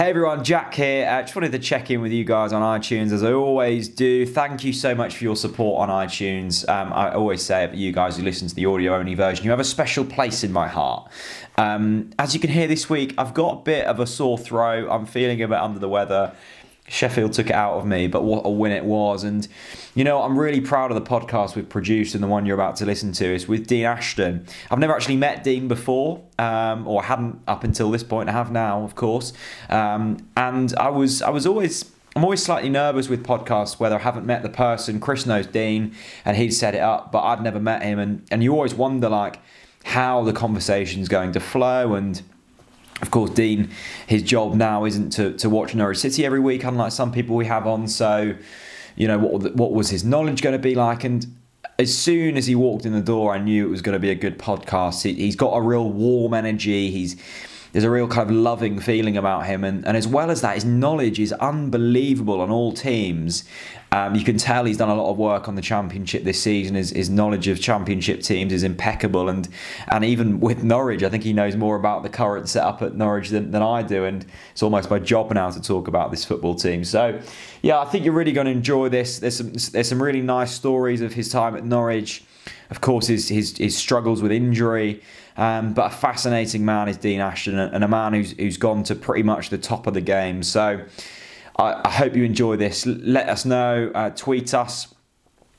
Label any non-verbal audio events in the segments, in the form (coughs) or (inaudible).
Hey everyone, Jack here. Uh, just wanted to check in with you guys on iTunes as I always do. Thank you so much for your support on iTunes. Um, I always say it, but you guys who listen to the audio only version, you have a special place in my heart. Um, as you can hear this week, I've got a bit of a sore throat. I'm feeling a bit under the weather. Sheffield took it out of me, but what a win it was. And, you know, I'm really proud of the podcast we've produced and the one you're about to listen to is with Dean Ashton. I've never actually met Dean before, um, or hadn't up until this point. I have now, of course. Um, and I was, I was always. I'm always slightly nervous with podcasts whether I haven't met the person. Chris knows Dean and he'd set it up, but I'd never met him. And, and you always wonder, like, how the conversation's going to flow and of course, Dean, his job now isn't to, to watch Norwich City every week, unlike some people we have on. So, you know, what, what was his knowledge going to be like? And as soon as he walked in the door, I knew it was going to be a good podcast. He, he's got a real warm energy. He's there's a real kind of loving feeling about him, and, and as well as that, his knowledge is unbelievable on all teams. Um, you can tell he's done a lot of work on the championship this season. His, his knowledge of championship teams is impeccable, and and even with Norwich, I think he knows more about the current setup at Norwich than, than I do, and it's almost my job now to talk about this football team. So, yeah, I think you're really going to enjoy this. There's some there's some really nice stories of his time at Norwich. Of course, his his, his struggles with injury. Um, but a fascinating man is Dean Ashton, and a man who's who's gone to pretty much the top of the game. So I, I hope you enjoy this. Let us know. Uh, tweet us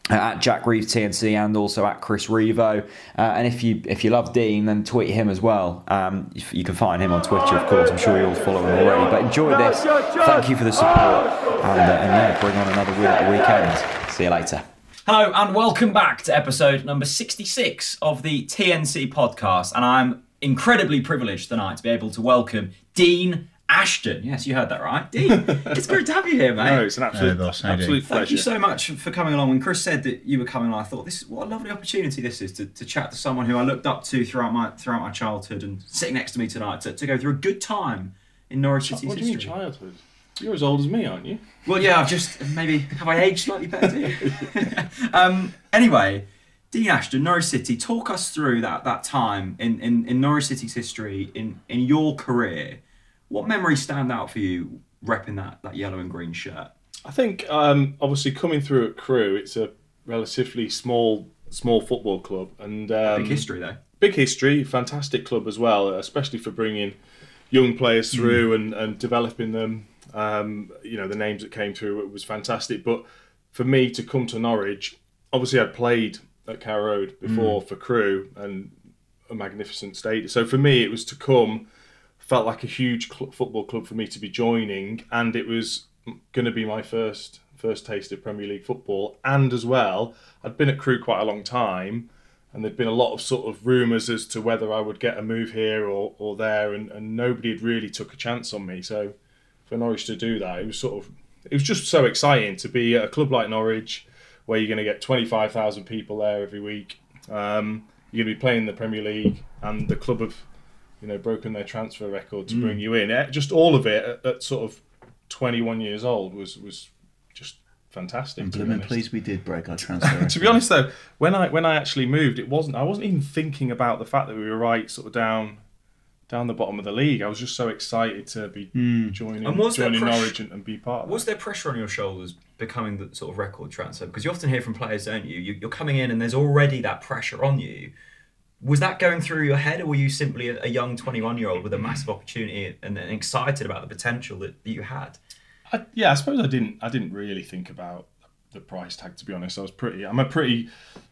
at Jack Reeves TNC and also at Chris Revo. Uh, and if you if you love Dean, then tweet him as well. Um, you can find him on Twitter, of course. I'm sure you all follow him already. But enjoy this. Thank you for the support, and, uh, and yeah, bring on another win at the weekend. See you later. Hello and welcome back to episode number 66 of the TNC podcast. And I'm incredibly privileged tonight to be able to welcome Dean Ashton. Yes, you heard that right. Dean, (laughs) it's great to have you here, mate. No, it's an absolute, No, boss, absolute pleasure. Thank you so much for coming along. When Chris said that you were coming along, I thought this what a lovely opportunity this is to, to chat to someone who I looked up to throughout my throughout my childhood and sitting next to me tonight to, to go through a good time in Norwich City's What do you mean history. childhood? You're as old as me, aren't you? Well, yeah, I've just maybe have I aged slightly better? (laughs) um, anyway, Dean Ashton, Norwich City, talk us through that that time in, in, in Norwich City's history in in your career. What memories stand out for you repping that that yellow and green shirt? I think um, obviously coming through at Crewe, it's a relatively small small football club and um, Big history though. big history, fantastic club as well, especially for bringing young players through and, and developing them. Um, you know, the names that came through it was fantastic. But for me to come to Norwich, obviously I'd played at Carrow Road before for Crewe and a magnificent stadium. So for me, it was to come, felt like a huge cl- football club for me to be joining, and it was going to be my first first taste of Premier League football. And as well, I'd been at Crewe quite a long time and there'd been a lot of sort of rumours as to whether I would get a move here or, or there, and, and nobody had really took a chance on me. So for Norwich to do that, it was sort of it was just so exciting to be at a club like Norwich, where you're going to get twenty five thousand people there every week. Um, you're going to be playing the Premier League, and the club have you know broken their transfer record to bring you in. Eh, Just all of it at, at sort of twenty one years old was was just fantastic. To blooming pleased we did break our transfer. (laughs) to be honest though, when I when I actually moved, it wasn't I wasn't even thinking about the fact that we were right sort of down down the bottom of the league. I was just so excited to be joining And was there joining press- Norwich and, and be part of Was that. there pressure on your shoulders becoming the sort of record transfer? Because you often hear from players, don't you? you you're coming in and there's already that pressure on you. Was that going through your head, or were you simply a, a young 21 year old with a massive opportunity and, and excited about the potential that, that you had? I, yeah, I suppose I didn't I didn't really think about the price tag to be honest. I was pretty I'm a pretty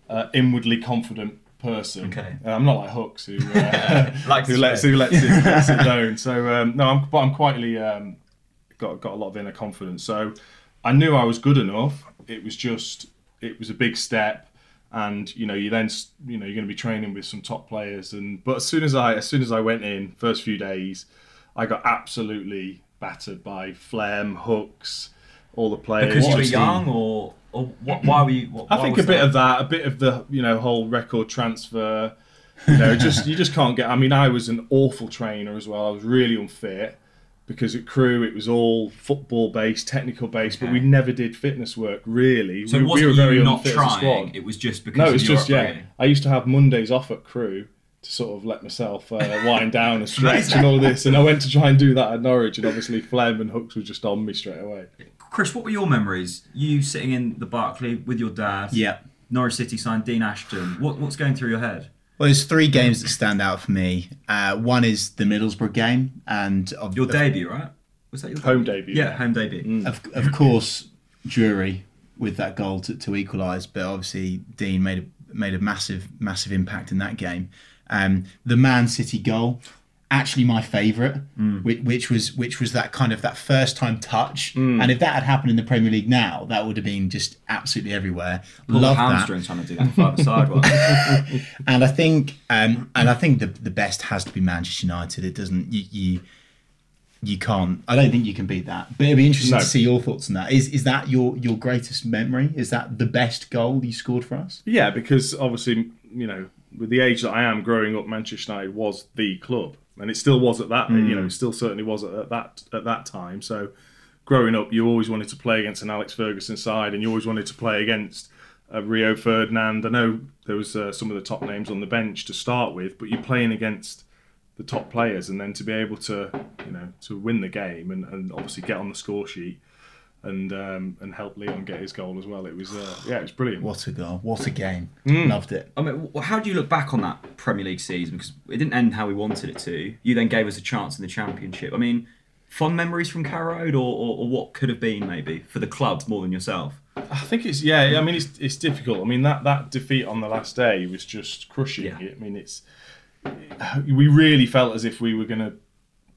uh, inwardly confident person. Okay. Uh, I'm not like Hucks who uh, (laughs) who lets who lets it, lets it (laughs) down. So um, no, I'm but I'm quietly um, got got a lot of inner confidence. So I knew I was good enough. It was just it was a big step, and you know you then you know you're going to be training with some top players. And but as soon as I as soon as I went in, first few days, I got absolutely battered by Flem, Hucks, all the players. Because you were young, or or what, why were you? What, I think a bit that? of that, a bit of the you know whole record transfer. You know, just you just can't get. I mean, I was an awful trainer as well. I was really unfit because at Crewe it was all football based, technical based, but we never did fitness work really. So we, it wasn't we were very you not unfit trying; squad. it was just because No, it's just yeah. I used to have Mondays off at Crewe to sort of let myself uh, wind down and (laughs) stretch and all this. And I went to try and do that at Norwich, and obviously Flem and Hucks were just on me straight away. Chris, what were your memories? You sitting in the Barclay with your dad. Yeah. Norwich City signed Dean Ashton. What, what's going through your head? Well, there's three games that stand out for me. Uh, one is the Middlesbrough game, and of, Your of, debut, right? Was that your Home debut. Yeah, home debut. of, of course, Drury with that goal to, to equalise, but obviously Dean made a made a massive massive impact in that game. Um, the Man City goal, actually my favourite, which, which was which was that kind of that first time touch, and if that had happened in the Premier League now, that would have been just absolutely everywhere. Pulled Love hamstring trying to do that five side one. and I think um, and I think the the best has to be Manchester United. It doesn't you you, you can't. I don't think you can beat that. But it'd be interesting No. to see your thoughts on that. Is is that your your greatest memory? Is that the best goal you scored for us? Yeah, because obviously, you know, with the age that I am growing up, Manchester United was the club, and it still was at that. You know, it still certainly was at that at that time. So, growing up, you always wanted to play against an Alex Ferguson side, and you always wanted to play against uh, Rio Ferdinand. I know there was uh, some of the top names on the bench to start with, but you're playing against the top players, and then to be able to, you know, to win the game and, and obviously get on the score sheet. And um, and help Leon get his goal as well. It was uh, yeah, it was brilliant. What a goal! What a game! Loved it. I mean, how do you look back on that Premier League season? Because it didn't end how we wanted it to. You then gave us a chance in the Championship. I mean, fond memories from Carrow Road, or, or, or what could have been maybe for the club more than yourself. I think it's yeah. I mean, it's it's difficult. I mean that that defeat on the last day was just crushing. Yeah. I mean, it's we really felt as if we were going to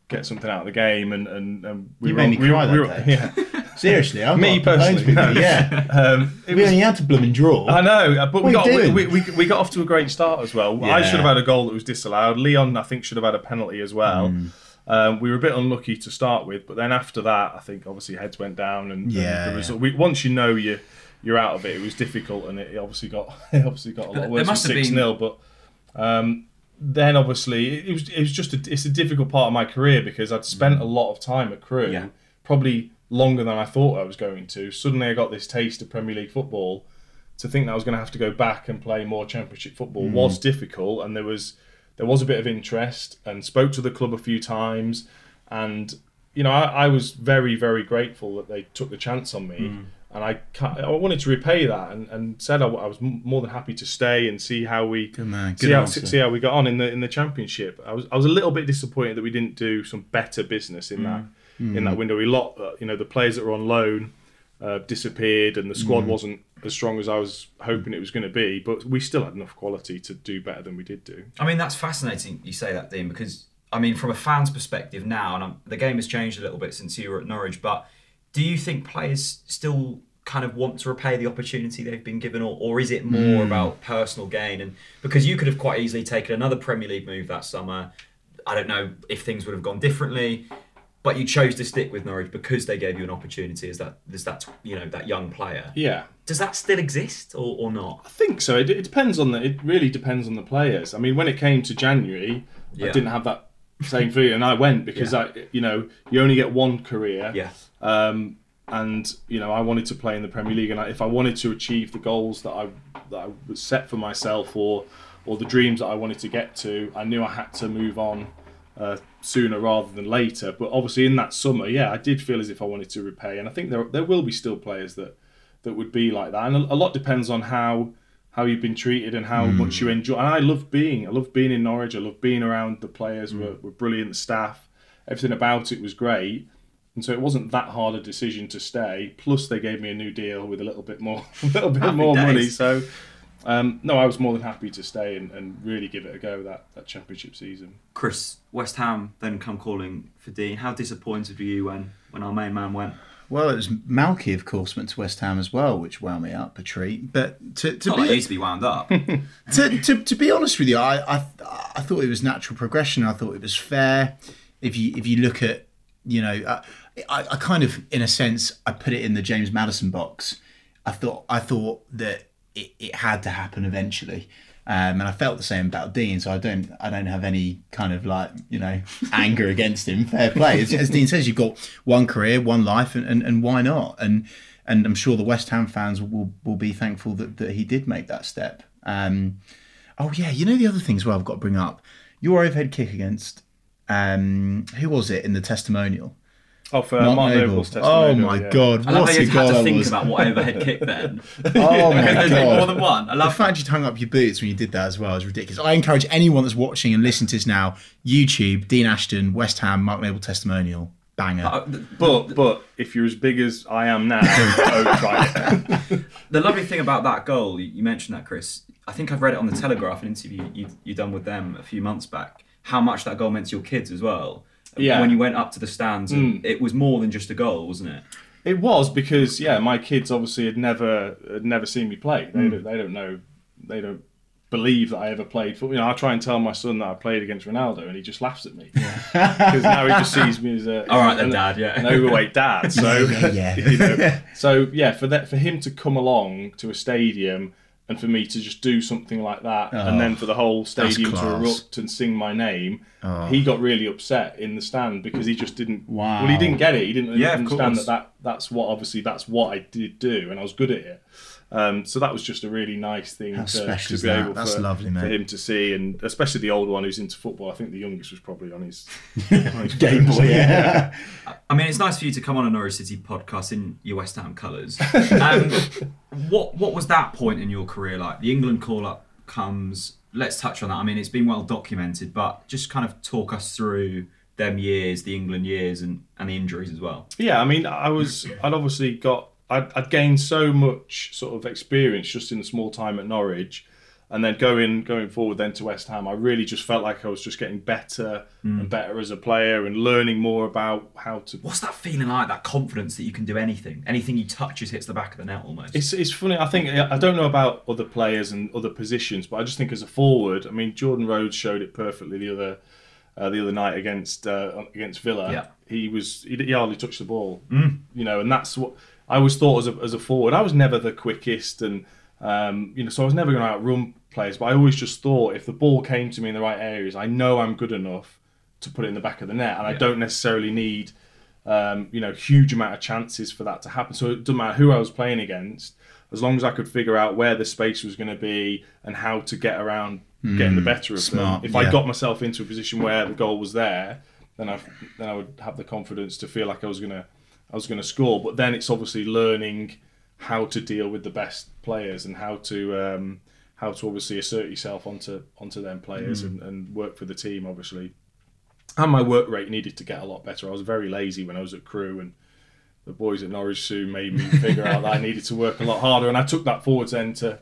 get something out of the game, and and, and we You were made me we, cry we that were- day. Yeah, (laughs) Seriously, I've Me got bones personally, with me, no. Yeah, (laughs) um, it we was, only had to bloom and draw. I know, uh, but we What got are we, we, we got off to a great start as well. I should have had a goal that was disallowed. Leon, I think, should have had a penalty as well. Hmm. Um, we were a bit unlucky to start with, but then after that, I think obviously heads went down, and, and Yeah, the result, yeah. we, once you know you you're out of it, it was difficult, and it, it obviously got (laughs) it obviously got a lot There worse. must have Six been- 0 but um, then obviously it, it was it was just a, it's a difficult part of my career because I'd spent a lot of time at Crewe, Yeah. probably longer than I thought I was going to. Suddenly, I got this taste of Premier League football. To think that I was going to have to go back and play more Championship football mm. was difficult, and there was there was a bit of interest, and spoke to the club a few times, and you know I, I was very very grateful that they took the chance on me, mm. and I I wanted to repay that, and, and said I was more than happy to stay and see how we Good man. see Good how, answer. see how we got on in the in the championship. I was I was a little bit disappointed that we didn't do some better business in mm. that in Mm. that window. We lot uh, you know the players that were on loan uh, disappeared and the Mm. squad wasn't as strong as I was hoping it was going to be. But we still had enough quality to do better than we did do. I mean, that's fascinating you say that, Dean, because I mean, from a fan's perspective now, and I'm, the game has changed a little bit since you were at Norwich, but do you think players still kind of want to repay the opportunity they've been given, or, or is it more about personal gain? And because you could have quite easily taken another Premier League move that summer, I don't know if things would have gone differently. But you chose to stick with Norwich because they gave you an opportunity as that as that you know that young player. Yeah. Does that still exist or, or not? I think so. It, it depends on the. It really depends on the players. I mean, when it came to January, Yeah. I didn't have that same feeling, and I went (laughs) because Yeah. I, you know, you only get one career. Yeah. Um, and you know, I wanted to play in the Premier League, and I, if I wanted to achieve the goals that I that I was set for myself, or or the dreams that I wanted to get to, I knew I had to move on uh, sooner rather than later. But obviously, in that summer, yeah, I did feel as if I wanted to repay, and I think there there will be still players that that would be like that, and a, a lot depends on how how you've been treated and how much you hmm. enjoy. And I love being, I love being in Norwich. I love being around the players. were, hmm. were brilliant. The staff, everything about it was great. And so it wasn't that hard a decision to stay. Plus, they gave me a new deal with a little bit more, (laughs) a little bit Happy more money. So, um, no, I was more than happy to stay and, and really give it a go that, that championship season. Chris, West Ham then come calling for Dean. How disappointed were you when, when our main man went? Well, it was Malky, of course, went to West Ham as well, which wound me up a treat. But to, to Not be like you to be wound up. (laughs) to, to, to be honest with you, I, I I thought it was natural progression. I thought it was fair. If you if you look at you know, I, I, I kind of in a sense I put it in the James Maddison box. I thought I thought that it, it had to happen eventually. Um, and I felt the same about Dean, so I don't, I don't have any kind of like, you know, (laughs) anger against him. Fair play, as, as Dean says, you've got one career, one life, and, and, and why not? And and I'm sure the West Ham fans will will be thankful that, that he did make that step. Um, Oh yeah, you know the other thing as well. I've got to bring up your overhead kick against. Um, who was it in the testimonial? Oh, for Mark Mark Noble. Noble's Oh testimonial. my yeah. god, I love what how a you had goal to that think was! about what overhead kick then. (laughs) Oh my (laughs) There's more than one. I love The love fact you hung up your boots when you did that as well is ridiculous. I encourage anyone that's watching and listening to this now, YouTube, Dean Ashton, West Ham, Mark Noble testimonial, banger. Uh, But but if you're as big as I am now, don't (laughs) try it. The lovely thing about that goal, you you mentioned that, Chris. I think I've read it on the Telegraph, an interview you you done with them a few months back. How much that goal meant to your kids as well. Yeah. When you went up to the stands, and mm. it was more than just a goal, wasn't it? It was because yeah, my kids obviously had never had never seen me play. They mm. don't, they don't know, they don't believe that I ever played football. You know, I try and tell my son that I played against Ronaldo, and he just laughs at me because (laughs) now he just sees me as a All right then, Dad. Yeah. an overweight dad. So (laughs) Yeah, yeah. (laughs) you know, so yeah, for that for him to come along to a stadium. And for me to just do something like that, and then for the whole stadium to erupt and sing my name, he got really upset in the stand because he just didn't. wow Well, he didn't get it. He didn't Yeah, understand that, that that's what obviously that's what I did do, and I was good at it. Um, so that was just a really nice thing How to, special to is be that? able That's for, lovely, for him to see, and especially the old one who's into football. I think the youngest was probably on his, (laughs) on his Game Boy, yeah. (laughs) I mean, it's nice for you to come on a Norwich City podcast in your West Ham colours. Um, (laughs) what what was that point in your career like? The England call up comes. Let's touch on that. I mean, it's been well documented, but just kind of talk us through them years, the England years, and, and the injuries as well. Yeah, I mean, I was, I'd obviously got, I'd, I'd gained so much sort of experience just in the small time at Norwich, and then going going forward then to West Ham, I really just felt like I was just getting better and better as a player and learning more about how to. What's that feeling like? That confidence that you can do anything, anything you touch just hits the back of the net almost. It's, it's funny. I think I don't know about other players and other positions, but I just think as a forward, I mean, Jordan Rhodes showed it perfectly the other uh, the other night against uh, against Villa. Yeah. He was he, he hardly touched the ball, you know, and that's what I was thought as a as a forward. I was never the quickest, and um, you know, so I was never going to outrun players. But I always just thought if the ball came to me in the right areas, I know I'm good enough to put it in the back of the net, and I don't necessarily need um, you know, huge amount of chances for that to happen. So it doesn't matter who I was playing against, as long as I could figure out where the space was going to be and how to get around getting the better of smart, them. If yeah. I got myself into a position where the goal was there, then I then I would have the confidence to feel like I was gonna I was gonna score. But then it's obviously learning how to deal with the best players and how to um, how to obviously assert yourself onto onto them players and, and work for the team obviously and my work rate needed to get a lot better. I was very lazy when I was at Crewe, and the boys at Norwich soon made me figure out that I needed to work a lot harder. And I took that forwards end to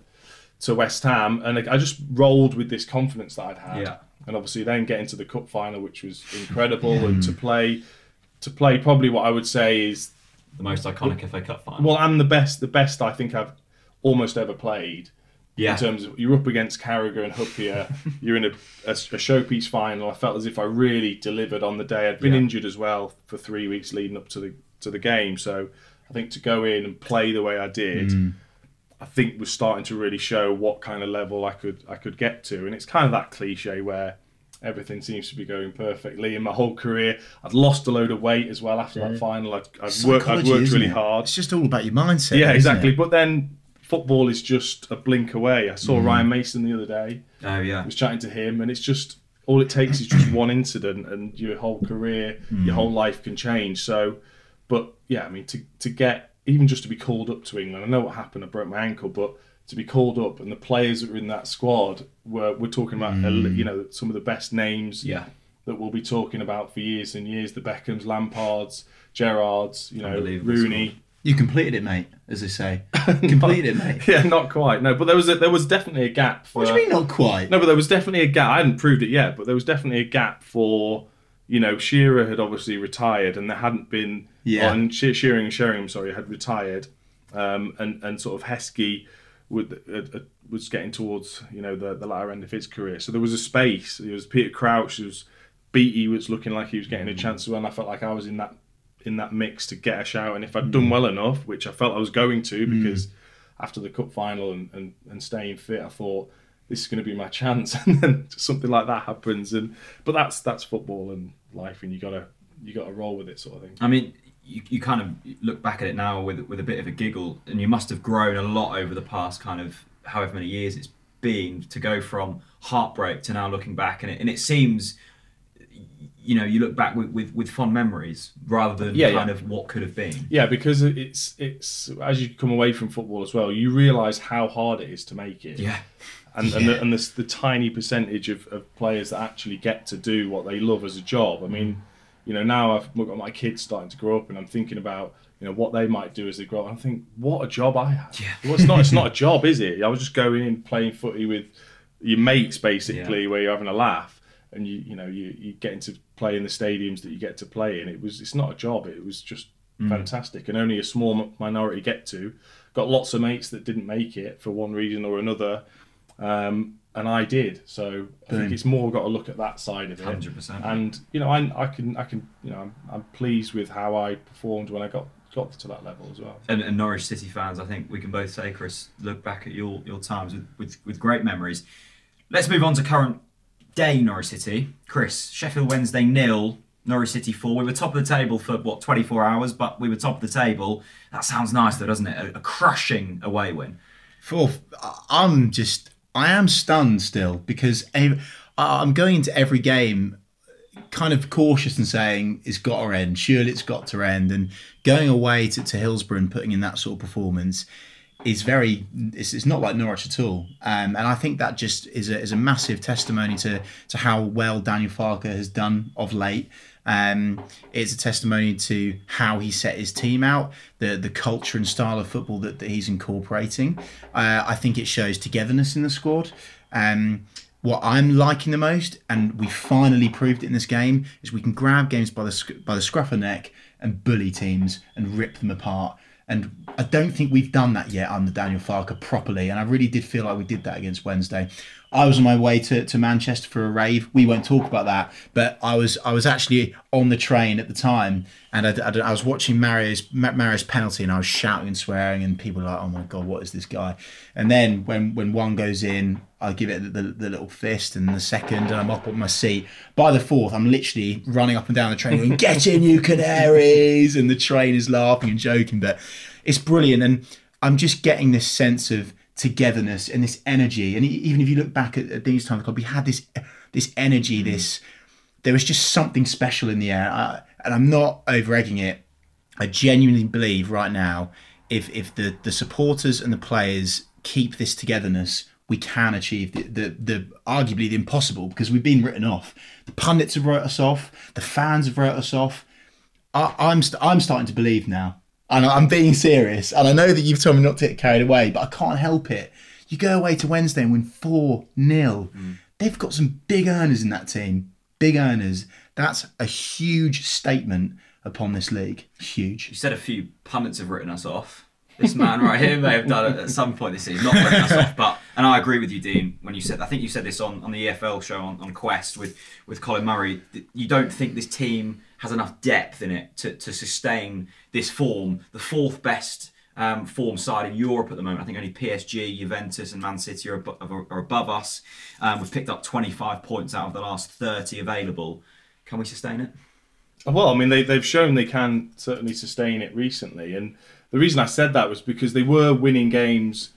to West Ham, and I just rolled with this confidence that I'd had. Yeah. And obviously, then getting to the cup final, which was incredible, and to play to play probably what I would say is the most iconic FA Cup final. well, and the best the best I think I've almost ever played yeah. in terms of you're up against Carragher and Hyypiä, (laughs) you're in a, a, a showpiece final. I felt as if I really delivered on the day. I'd been Yeah. injured as well for three weeks leading up to the to the game, so I think to go in and play the way I did, mm. I think was starting to really show what kind of level I could I could get to. And it's kind of that cliche where everything seems to be going perfectly in my whole career. I'd lost a load of weight as well after that final. I'd, I'd worked I'd worked really it? hard. It's just all about your mindset. Yeah, exactly. it? But then football is just a blink away. I saw mm. Ryan Mason the other day. Oh yeah. I was chatting to him, and it's just all it takes is just (coughs) one incident, and your whole career, mm. your whole life can change. So, but yeah, I mean, to to get even just to be called up to England, I know what happened. I broke my ankle, but to be called up, and the players that were in that squad were we're talking about, uh, you know, some of the best names Yeah. that we'll be talking about for years and years. The Beckhams, Lampards, Gerrards, you know, Rooney. You completed it, mate, as they say. (laughs) completed it, mate. Yeah, not quite. No, but there was a, there was definitely a gap. For, What do you mean not quite? No, but there was definitely a gap. I hadn't proved it yet, but there was definitely a gap for, you know, Shearer had obviously retired, and there hadn't been. Yeah. And She- Shearing and Sheringham, sorry, had retired, um, and and sort of Heskey Uh, uh, was getting towards you know the the latter end of his career. So there was a space. It was Peter Crouch. There was Beattie was looking like he was getting a mm. chance as well. And I felt like I was in that in that mix to get a shout. And if I'd mm. done well enough, which I felt I was going to, mm. because after the cup final and, and, and staying fit, I thought this is going to be my (laughs) chance. And then something like that happens. And but that's that's football and life, and you gotta you gotta roll with it, sort of thing. I mean, you, you kind of look back at it now with with a bit of a giggle, and you must have grown a lot over the past kind of however many years it's been to go from heartbreak to now looking back, and it, and it seems, you know, you look back with, with, with fond memories rather than Yeah, kind yeah. of what could have been. Yeah, because it's it's as you come away from football as well, you realise how hard it is to make it. Yeah. and and, the, and the, the tiny percentage of, of players that actually get to do what they love as a job. I mean, you know, now I've got my kids starting to grow up, and I'm thinking about you know what they might do as they grow up. And I think, what a job I have. Yeah. Well, it's not. It's not a (laughs) job, is it? I was just going in playing footy with your mates, basically, Yeah. where you're having a laugh, and you you know you you getting to play in the stadiums that you get to play in. It was. It's not a job. It was just fantastic, and only a small minority get to. Got lots of mates that didn't make it for one reason or another um, and I did. So I think it's more got to look at that side of it. 100%. And you know, I, I can, I can, you know, I'm, I'm pleased with how I performed when I got got to that level as well. and, and Norwich City fans, I think we can both say, Chris, look back at your, your times with, with, with great memories. Let's move on to current day Norwich City. Chris, Sheffield Wednesday nil, Norwich City four. We were top of the table for what 24 hours, but we were top of the table. That sounds nice, though, doesn't it? A, a crushing away win. Fourth, I'm just, I am stunned still because I'm going into every game kind of cautious and saying it's got to end. Surely it's got to end. And going away to, to Hillsborough and putting in that sort of performance is very. It's, it's not like Norwich at all. Um, and I think that just is a, is a massive testimony to to how well Daniel Farke has done of late. Um, it's a testimony to how he set his team out, the the culture and style of football that, that he's incorporating. Uh, I think it shows togetherness in the squad. Um, what I'm liking the most, and we finally proved it in this game, is we can grab games by the by the scruff of the neck and bully teams and rip them apart. And I don't think we've done that yet under Daniel Farke properly. And I really did feel like we did that against Wednesday. I was on my way to, to Manchester for a rave. We won't talk about that, but I was I was actually on the train at the time, and I, I, I was watching Mario's Mario's penalty, and I was shouting and swearing, and people were like, "Oh my god, what is this guy?" And then when when one goes in, I give it the, the little fist, and the second, and I'm up on my seat. By the fourth, I'm literally running up and down the train, going, (laughs) "Get in, you canaries!" And the train is laughing and joking, but it's brilliant, and I'm just getting this sense of togetherness and this energy. And even if you look back at, at these times, club, we had this this energy, mm. this there was just something special in the air. I, and I'm not over egging it. I genuinely believe right now, if if the the supporters and the players keep this togetherness, we can achieve the the, the arguably the impossible because we've been written off. The pundits have wrote us off. The fans have wrote us off. I, I'm st- I'm starting to believe now, and I'm being serious. And I know that you've told me not to get carried away, but I can't help it. You go away to Wednesday and win four 0 mm. They've got some big earners in that team. Big earners. That's a huge statement upon this league. Huge. You said a few pundits have written us off. This man right here may have done it at some point this season, not written us off, but and I agree with you, Dean, when you said I think you said this on, on the EFL show on, on Quest with, with Colin Murray. You don't think this team has enough depth in it to, to sustain this form, the fourth best um, form side in Europe at the moment. I think only PSG, Juventus, and Man City are, abo- are above us. Um, we've picked up 25 points out of the last 30 available. Can we sustain it? Well, I mean, they, they've shown they can certainly sustain it recently. And the reason I said that was because they were winning games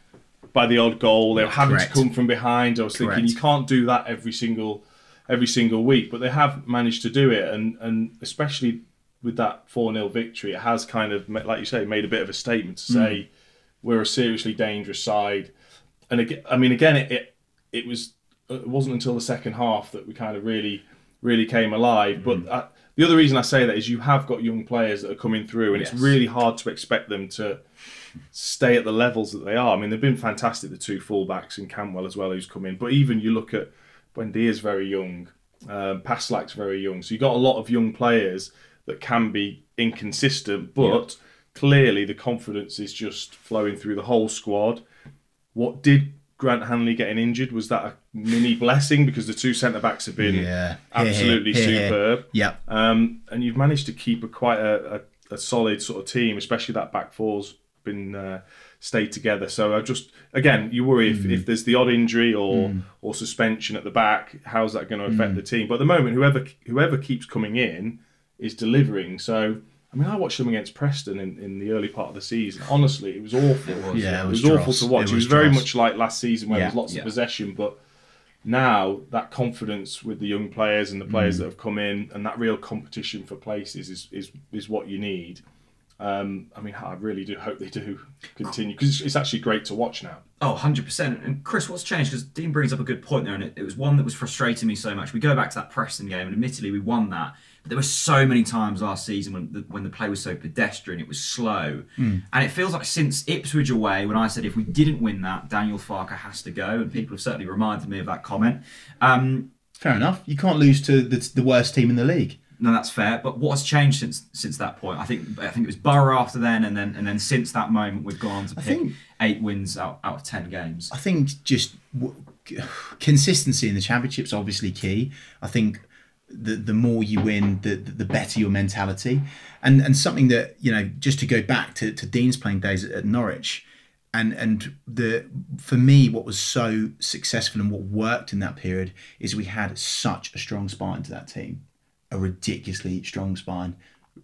by the odd goal. They were having Correct. to come from behind. I was thinking Correct. you can't do that every single every single week, but they have managed to do it. And, and especially with that 4 0 victory, it has kind of, like you say, made a bit of a statement to say we're a seriously dangerous side. And again, I mean, again, it, it, it was it wasn't until the second half that we kind of really really came alive. But uh, the other reason I say that is you have got young players that are coming through, and Yes. it's really hard to expect them to stay at the levels that they are. I mean, they've been fantastic, the two fullbacks and Campbell as well, who's come in. But even you look at Buendia's very young, um, Paslak's very young. So you've got a lot of young players that can be inconsistent, but clearly the confidence is just flowing through the whole squad. What did Grant Hanley getting injured? Was that a mini blessing? Because the two centre backs have been Yeah. absolutely Here, here, here. superb. Yeah, Um, and you've managed to keep a quite a, a, a solid sort of team, especially that back four's been uh, stayed together. So I just again, you worry if, if mm. there's the odd injury or mm. or suspension at the back, how's that going to affect mm. the team? But at the moment, whoever whoever keeps coming in is delivering. So I mean, I watched them against Preston in, in the early part of the season. Honestly, it was awful. It was, Yeah, It it was, was awful to watch. It It was, was very much like last season where Yeah, there was lots yeah. of possession, but now that confidence with the young players and the Mm. players that have come in and that real competition for places is is, is what you need. Um, I mean, I really do hope they do continue because it's, it's actually great to watch now. Oh, 100%. And Chris, what's changed? Because Dean brings up a good point there, and it, it was one that was frustrating me so much. We go back to that Preston game, and admittedly, we won that. But there were so many times last season when the, when the play was so pedestrian, it was slow. And it feels like since Ipswich away, when I said if we didn't win that, Daniel Farke has to go, and people have certainly reminded me of that comment. Um, Fair enough. You can't lose to the, the worst team in the league. No, that's fair. But what has changed since since that point? I think I think it was Borough after then, and then and then since that moment, we've gone on to pick think- eight wins out, out of ten games. I think just w- consistency in the championship's obviously key. I think the the more you win, the the better your mentality, and and something that you know just to go back to, to Dean's playing days at, at Norwich, and and the for me what was so successful and what worked in that period is we had such a strong spine to that team, a ridiculously strong spine.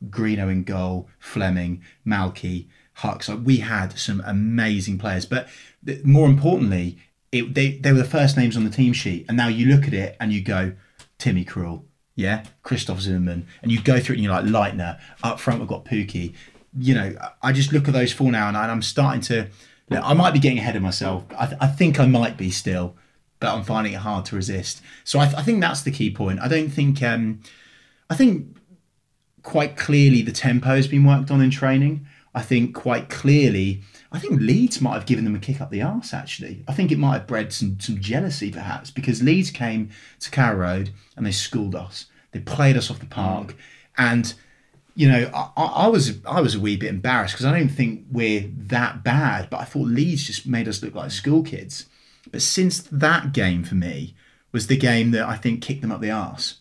Greeno in goal, Fleming, Malky, Hucks. Like we had some amazing players, but th- more importantly, it, they they were the first names on the team sheet, and now you look at it and you go, Timmy Krul, yeah, Christoph Zimmermann, and you go through it and you're like Leitner. Up front, we've got Pukki. You know, I just look at those four now, and I'm starting to. Look, I might be getting ahead of myself. I, th- I think I might be still, but I'm finding it hard to resist. So I, th- I think that's the key point. I don't think. Um, I think quite clearly the tempo has been worked on in training. I think quite clearly, I think Leeds might have given them a kick up the arse. Actually, I think it might have bred some some jealousy perhaps because Leeds came to Carrow Road and they schooled us. They played us off the park, mm. and you know I, I I was I was a wee bit embarrassed because I don't think we're that bad, but I thought Leeds just made us look like school kids. But since that game for me was the game that I think kicked them up the arse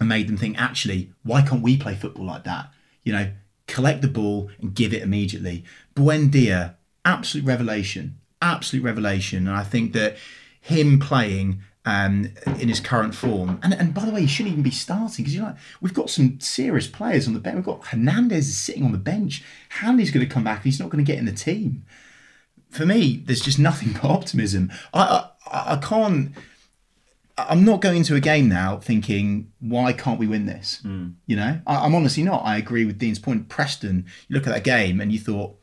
and made them think, actually, why can't we play football like that? You know, collect the ball and give it immediately. Buendia, absolute revelation, absolute revelation. And I think that him playing um, in his current form, and, and by the way, he shouldn't even be starting because you're like, we've got some serious players on the bench. We've got Hernandez is sitting on the bench. Hanley's going to come back. He's not going to get in the team. For me, there's just nothing but optimism. I, I, I can't. I'm not going to a game now thinking, why can't we win this? Hmm. You know, I, I'm honestly not. I agree with Dean's point. Preston, you look at that game and you thought,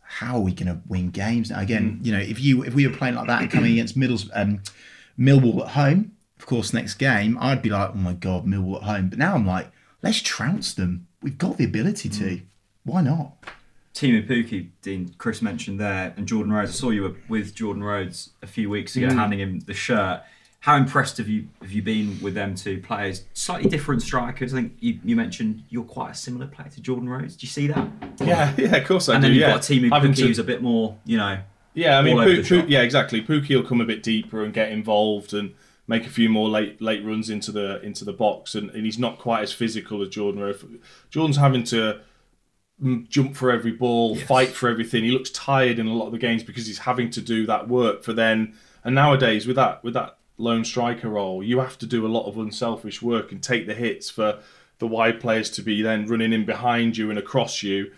how are we going to win games now? Again, hmm. you know, if you if we were playing like that and coming against Middles, um, Millwall at home, of course, next game, I'd be like, oh my god, Millwall at home. But now I'm like, let's trounce them. We've got the ability to. Hmm. Why not? Teemu Pukki, Dean, Chris mentioned there, and Jordan Rhodes. I saw you were with Jordan Rhodes a few weeks ago, handing him the shirt. How impressed have you have you been with them two players? Slightly different strikers. I think you, you mentioned you're quite a similar player to Jordan Rhodes. Do you see that? Yeah, yeah, of course I and do. then you've yeah. got Teemu Having Pukki, to- who's a bit more, you know. Yeah, I mean, all over Poo- the Poo- shop. yeah, exactly. Pukki will come a bit deeper and get involved and make a few more late late runs into the into the box, and, and he's not quite as physical as Jordan. Rhodes. Jordan's having to mm, jump for every ball, fight for everything. He looks tired in a lot of the games because he's having to do that work for then. And nowadays, with that with that lone striker role, you have to do a lot of unselfish work and take the hits for the wide players to be then running in behind you and across you.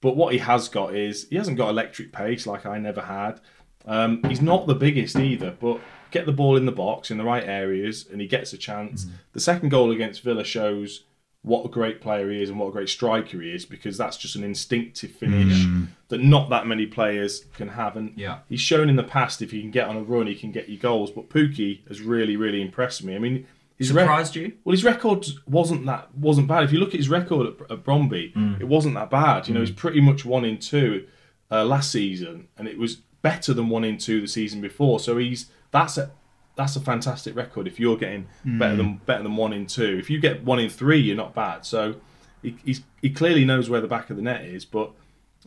But what he has got is he hasn't got electric pace like I never had. Um, he's not the biggest either, but get the ball in the box in the right areas and he gets a chance. The second goal against Villa shows what a great player he is and what a great striker he is because that's just an instinctive hmm. finish that not that many players can have. And Yeah. he's shown in the past if he can get on a run, he can get you goals. But Pukki has really, really impressed me. I mean, his rec- Surprised you? well, his record wasn't that wasn't bad. If you look at his record at, at Brøndby, hmm. it wasn't that bad. You know, he's hmm. pretty much one in two uh, last season, and it was better than one in two the season before. So he's that's a that's a fantastic record. If you're getting better than better than one in two, if you get one in three, you're not bad. So he he's, he clearly knows where the back of the net is. But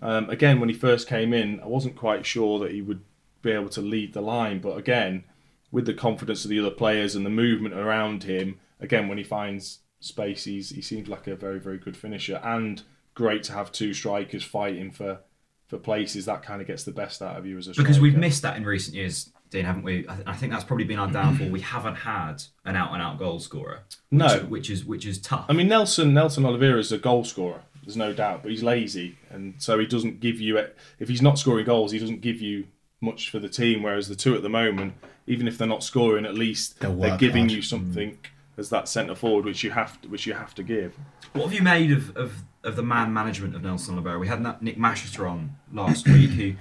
um, again, when he first came in, I wasn't quite sure that he would be able to lead the line. But again, with the confidence of the other players and the movement around him, again, when he finds space, he's, he seems like a very, very good finisher. And great to have two strikers fighting for, for places. That kind of gets the best out of you as a striker. Because we've missed that in recent years, Dean, haven't we? I, th- I think that's probably been our downfall. we haven't had an out and out goal scorer. No. which, which is which is tough. I mean, Nelson Nelson Oliveira is a goal scorer. There's no doubt, but he's lazy, and so he doesn't give you. If he's not scoring goals, he doesn't give you much for the team. Whereas the two at the moment, even if they're not scoring, at least They'll they're giving hard. you mm. something as that centre forward, which you have to, which you have to give. What have you made of, of, of the man management of Nelson Oliveira? We had Na- Nick Manchester on last week who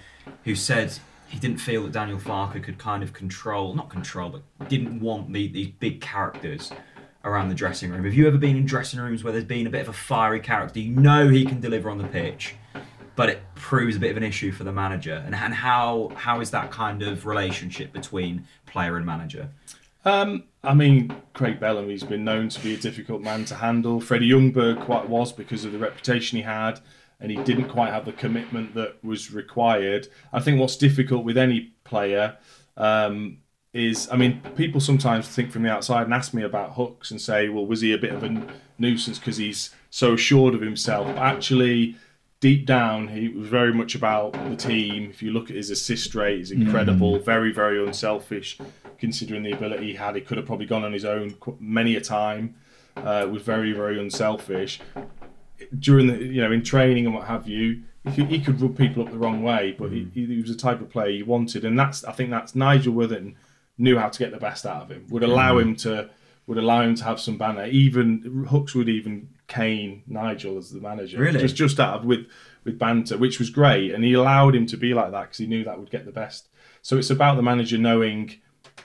who said he didn't feel that Daniel Farke could kind of control, not control, but didn't want the, these big characters around the dressing room. Have you ever been in dressing rooms where there's been a bit of a fiery character? You know he can deliver on the pitch, but it proves a bit of an issue for the manager. And, and how how is that kind of relationship between player and manager? Um, I mean, Craig Bellamy's been known to be a difficult man to handle. Freddie Ljungberg quite was because of the reputation he had, and he didn't quite have the commitment that was required. I think what's difficult with any player um, is, I mean, people sometimes think from the outside and ask me about hooks and say, well, was he a bit of a nuisance because he's so assured of himself? But actually, deep down, he was very much about the team. If you look at his assist rate, he's incredible, very, very unselfish, considering the ability he had. He could have probably gone on his own many a time. Uh, was very, very unselfish. During the, you know, in training and what have you, he could, he could rub people up the wrong way, but he, mm. he was the type of player you wanted, and that's I think that's Nigel Worthington knew how to get the best out of him. Would mm. allow him to would allow him to have some banter. Even Hucks would even cane Nigel as the manager, Really? just just out of with with banter, which was great, and he allowed him to be like that because he knew that would get the best. So it's about the manager knowing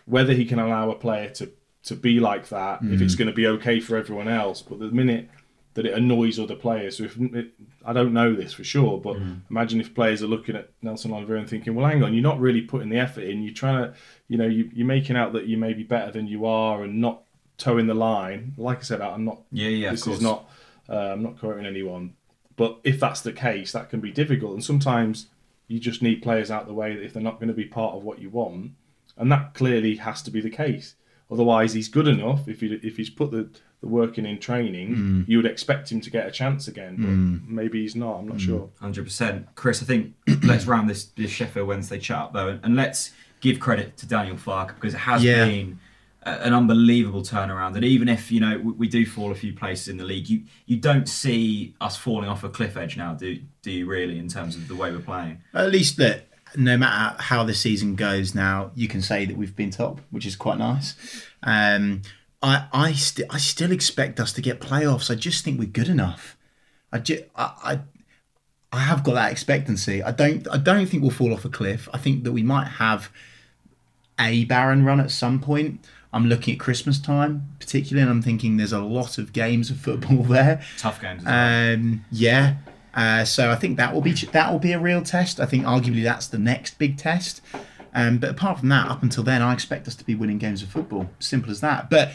whether he can allow a player to to be like that if mm. it's going to be okay for everyone else. But the minute that it annoys other players, so if it, I don't know this for sure, but imagine if players are looking at Nelson Oliver and thinking, "Well, hang on, you're not really putting the effort in. You're trying to, you know, you, you're making out that you may be better than you are and not towing the line." Like I said, I'm not. Yeah, yeah, This is not. Uh, I'm not quoting anyone, but if that's the case, that can be difficult, and sometimes you just need players out the way if they're not going to be part of what you want, and that clearly has to be the case. Otherwise, he's good enough. If he if he's put the, the work in in training, mm. you would expect him to get a chance again. But mm. maybe he's not. I'm not mm. sure. Hundred percent, Chris. I think (clears throat) let's round this, this Sheffield Wednesday chat up though, and, and let's give credit to Daniel Farke because it has Yeah. been a, an unbelievable turnaround. And even if you know we, we do fall a few places in the league, you you don't see us falling off a cliff edge now, do do you? Really, in terms of the way we're playing. At least that no matter how the season goes now, you can say that we've been top, which is quite nice. Um, I I, st- I still expect us to get playoffs. I just think we're good enough. I, ju- I, I I have got that expectancy. I don't I don't think we'll fall off a cliff. I think that we might have a barren run at some point. I'm looking at Christmas time, particularly, and I'm thinking there's a lot of games of football (laughs) there. Tough games. Well. Um, yeah. Uh, so I think that will be that will be a real test. I think arguably that's the next big test. Um, but apart from that, up until then, I expect us to be winning games of football. Simple as that. But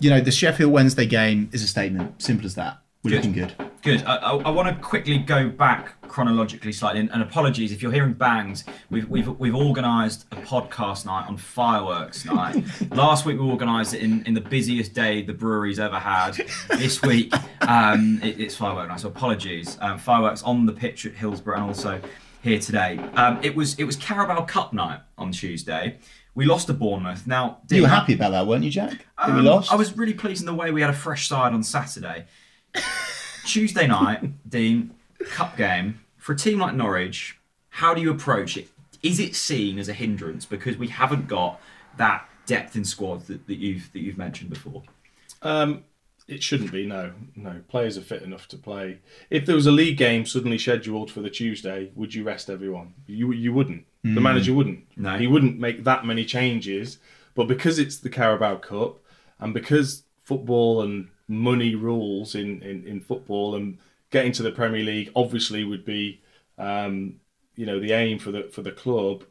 you know, the Sheffield Wednesday game is a statement. Simple as that. We're Good. looking good. Good. I, I, I want to quickly go back chronologically slightly, and, and apologies if you're hearing bangs. We've we've we've organised a podcast night on fireworks night. (laughs) Last week we organised it in, in the busiest day the brewery's ever had. This week um, it, it's fireworks night. So apologies. Um, fireworks on the pitch at Hillsborough and also here today. Um, it was it was Carabao Cup night on Tuesday. We lost to Bournemouth. Now, You were happy about that, weren't you, Jack? That we um, lost. I was really pleased in the way we had a fresh side on Saturday. Tuesday night, (laughs) Dean, cup game. For a team like Norwich, how do you approach it? Is it seen as a hindrance because we haven't got that depth in squad that, that you've that you've mentioned before? Um, it shouldn't be. No, no. Players are fit enough to play. If there was a league game suddenly scheduled for the Tuesday, would you rest everyone? You you wouldn't. The manager wouldn't. No. he wouldn't make that many changes. But because it's the Carabao Cup, and because football and money rules in, in, in football, and getting to the Premier League obviously would be, um, you know, the aim for the for the club.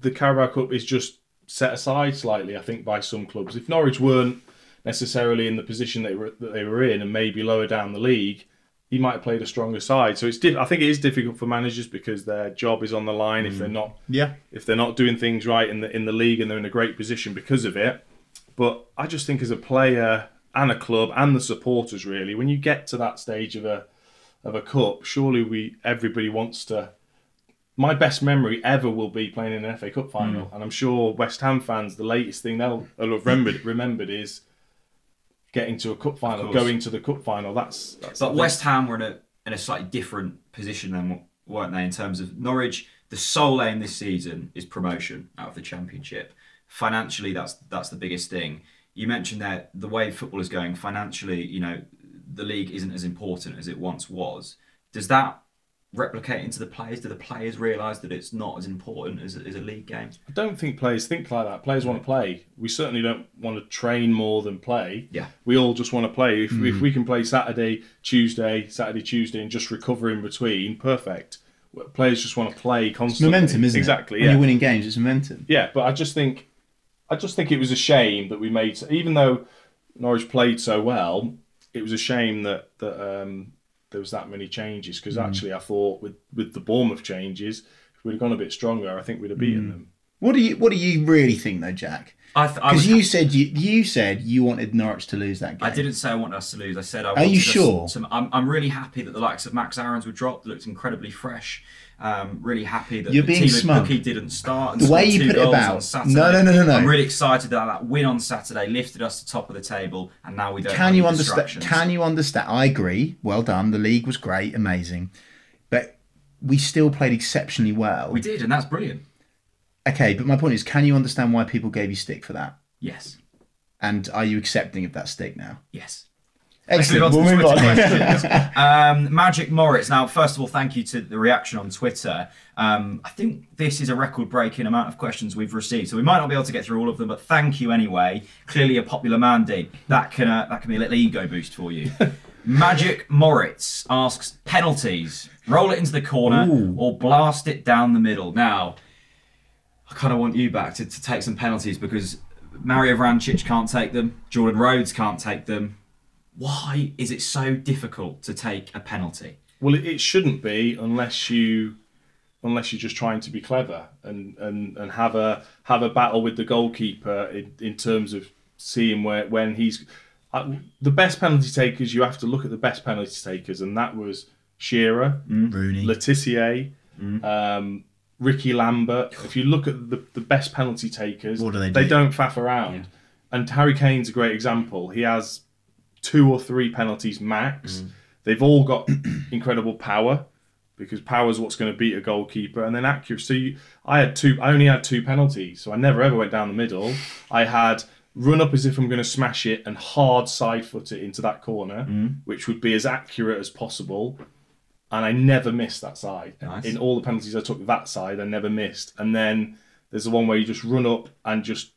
The Carabao Cup is just set aside slightly, I think, by some clubs. If Norwich weren't necessarily in the position they were that they were in, and maybe lower down the league, he might have played a stronger side. So it's diff- I think it is difficult for managers because their job is on the line if they're mm. not yeah. if they're not doing things right in the in the league and they're in a great position because of it. But I just think as a player and a club and the supporters really, when you get to that stage of a of a cup, surely we everybody wants to. My best memory ever will be playing in an FA Cup final, mm. and I'm sure West Ham fans, the latest thing they'll, they'll have remembered remembered is getting to a cup final, going to the cup final. That's, that's But West Ham were in a in a slightly different position than weren't they? In terms of Norwich, the sole aim this season is promotion out of the Championship. Financially, that's that's the biggest thing. You mentioned that the way football is going financially, you know, the league isn't as important as it once was. Does that replicate into the players? Do the players realise that it's not as important as, as a league game? I don't think players think like that. Players want to play. We certainly don't want to train more than play. Yeah. We all just want to play. If, if we can play Saturday, Tuesday, Saturday, Tuesday, and just recover in between, perfect. Players just want to play constantly. momentum, isn't exactly, it? Yeah. When you're winning games, it's momentum. Yeah, but I just think, I just think it was a shame that we made. Even though Norwich played so well, it was a shame that that um, there was that many changes. Because hmm. actually, I thought with with the Bournemouth changes, if we'd have gone a bit stronger, I think we'd have beaten hmm. them. What do you What do you really think, though, Jack? I, th- Because you said you you said you wanted Norwich to lose that game. I didn't say I wanted us to lose. I said I Are wanted you us sure? To, I'm, I'm really happy that the likes of Max Aarons were dropped. Looked incredibly fresh. Um, really happy that You're the being team smug. Pukki didn't start. And The way you put it about-. No, no, no, no, no. I'm really excited that that win on Saturday lifted us to top of the table, and now we don't. Can you understand? Can you understand? I agree. Well done. The league was great, amazing, but we still played exceptionally well. We did, and that's brilliant. Okay, but my point is, can you understand why people gave you stick for that? Yes, And are you accepting of that stick now? yes. Excellent. Let's We'll move on to Twitter questions. um, Magic Moritz. Now, first of all, thank you to the reaction on Twitter. Um, I think this is a record-breaking amount of questions we've received, so we might not be able to get through all of them, but thank you anyway. Clearly, a popular man, Dean. That can uh, that can be a little ego boost for you. (laughs) Magic Moritz asks penalties. Roll it into the corner Ooh. or blast it down the middle. Now, I kind of want you back to, to take some penalties because Mario Vrancic can't take them. Jordan Rhodes can't take them why is it so difficult to take a penalty? Well, it, it shouldn't be unless you unless you're just trying to be clever and, and, and have a have a battle with the goalkeeper in, in terms of seeing where when he's uh, the best penalty takers. You have to look at the best penalty takers, and that was Shearer, Rooney. Le Tissier, um, Ricky Lambert. If you look at the, the best penalty takers, What do they do? they do? don't faff around. And Harry Kane's a great example. He has two or three penalties max. Mm. They've all got (clears throat) incredible power because power is what's going to beat a goalkeeper. And then accuracy. I had two. I only had two penalties, so I never ever went down the middle. I had run up as if I'm going to smash it and hard side foot it into that corner, mm. which would be as accurate as possible. And I never missed that side. Nice. In all the penalties I took that side, I never missed. And then there's the one where you just run up and just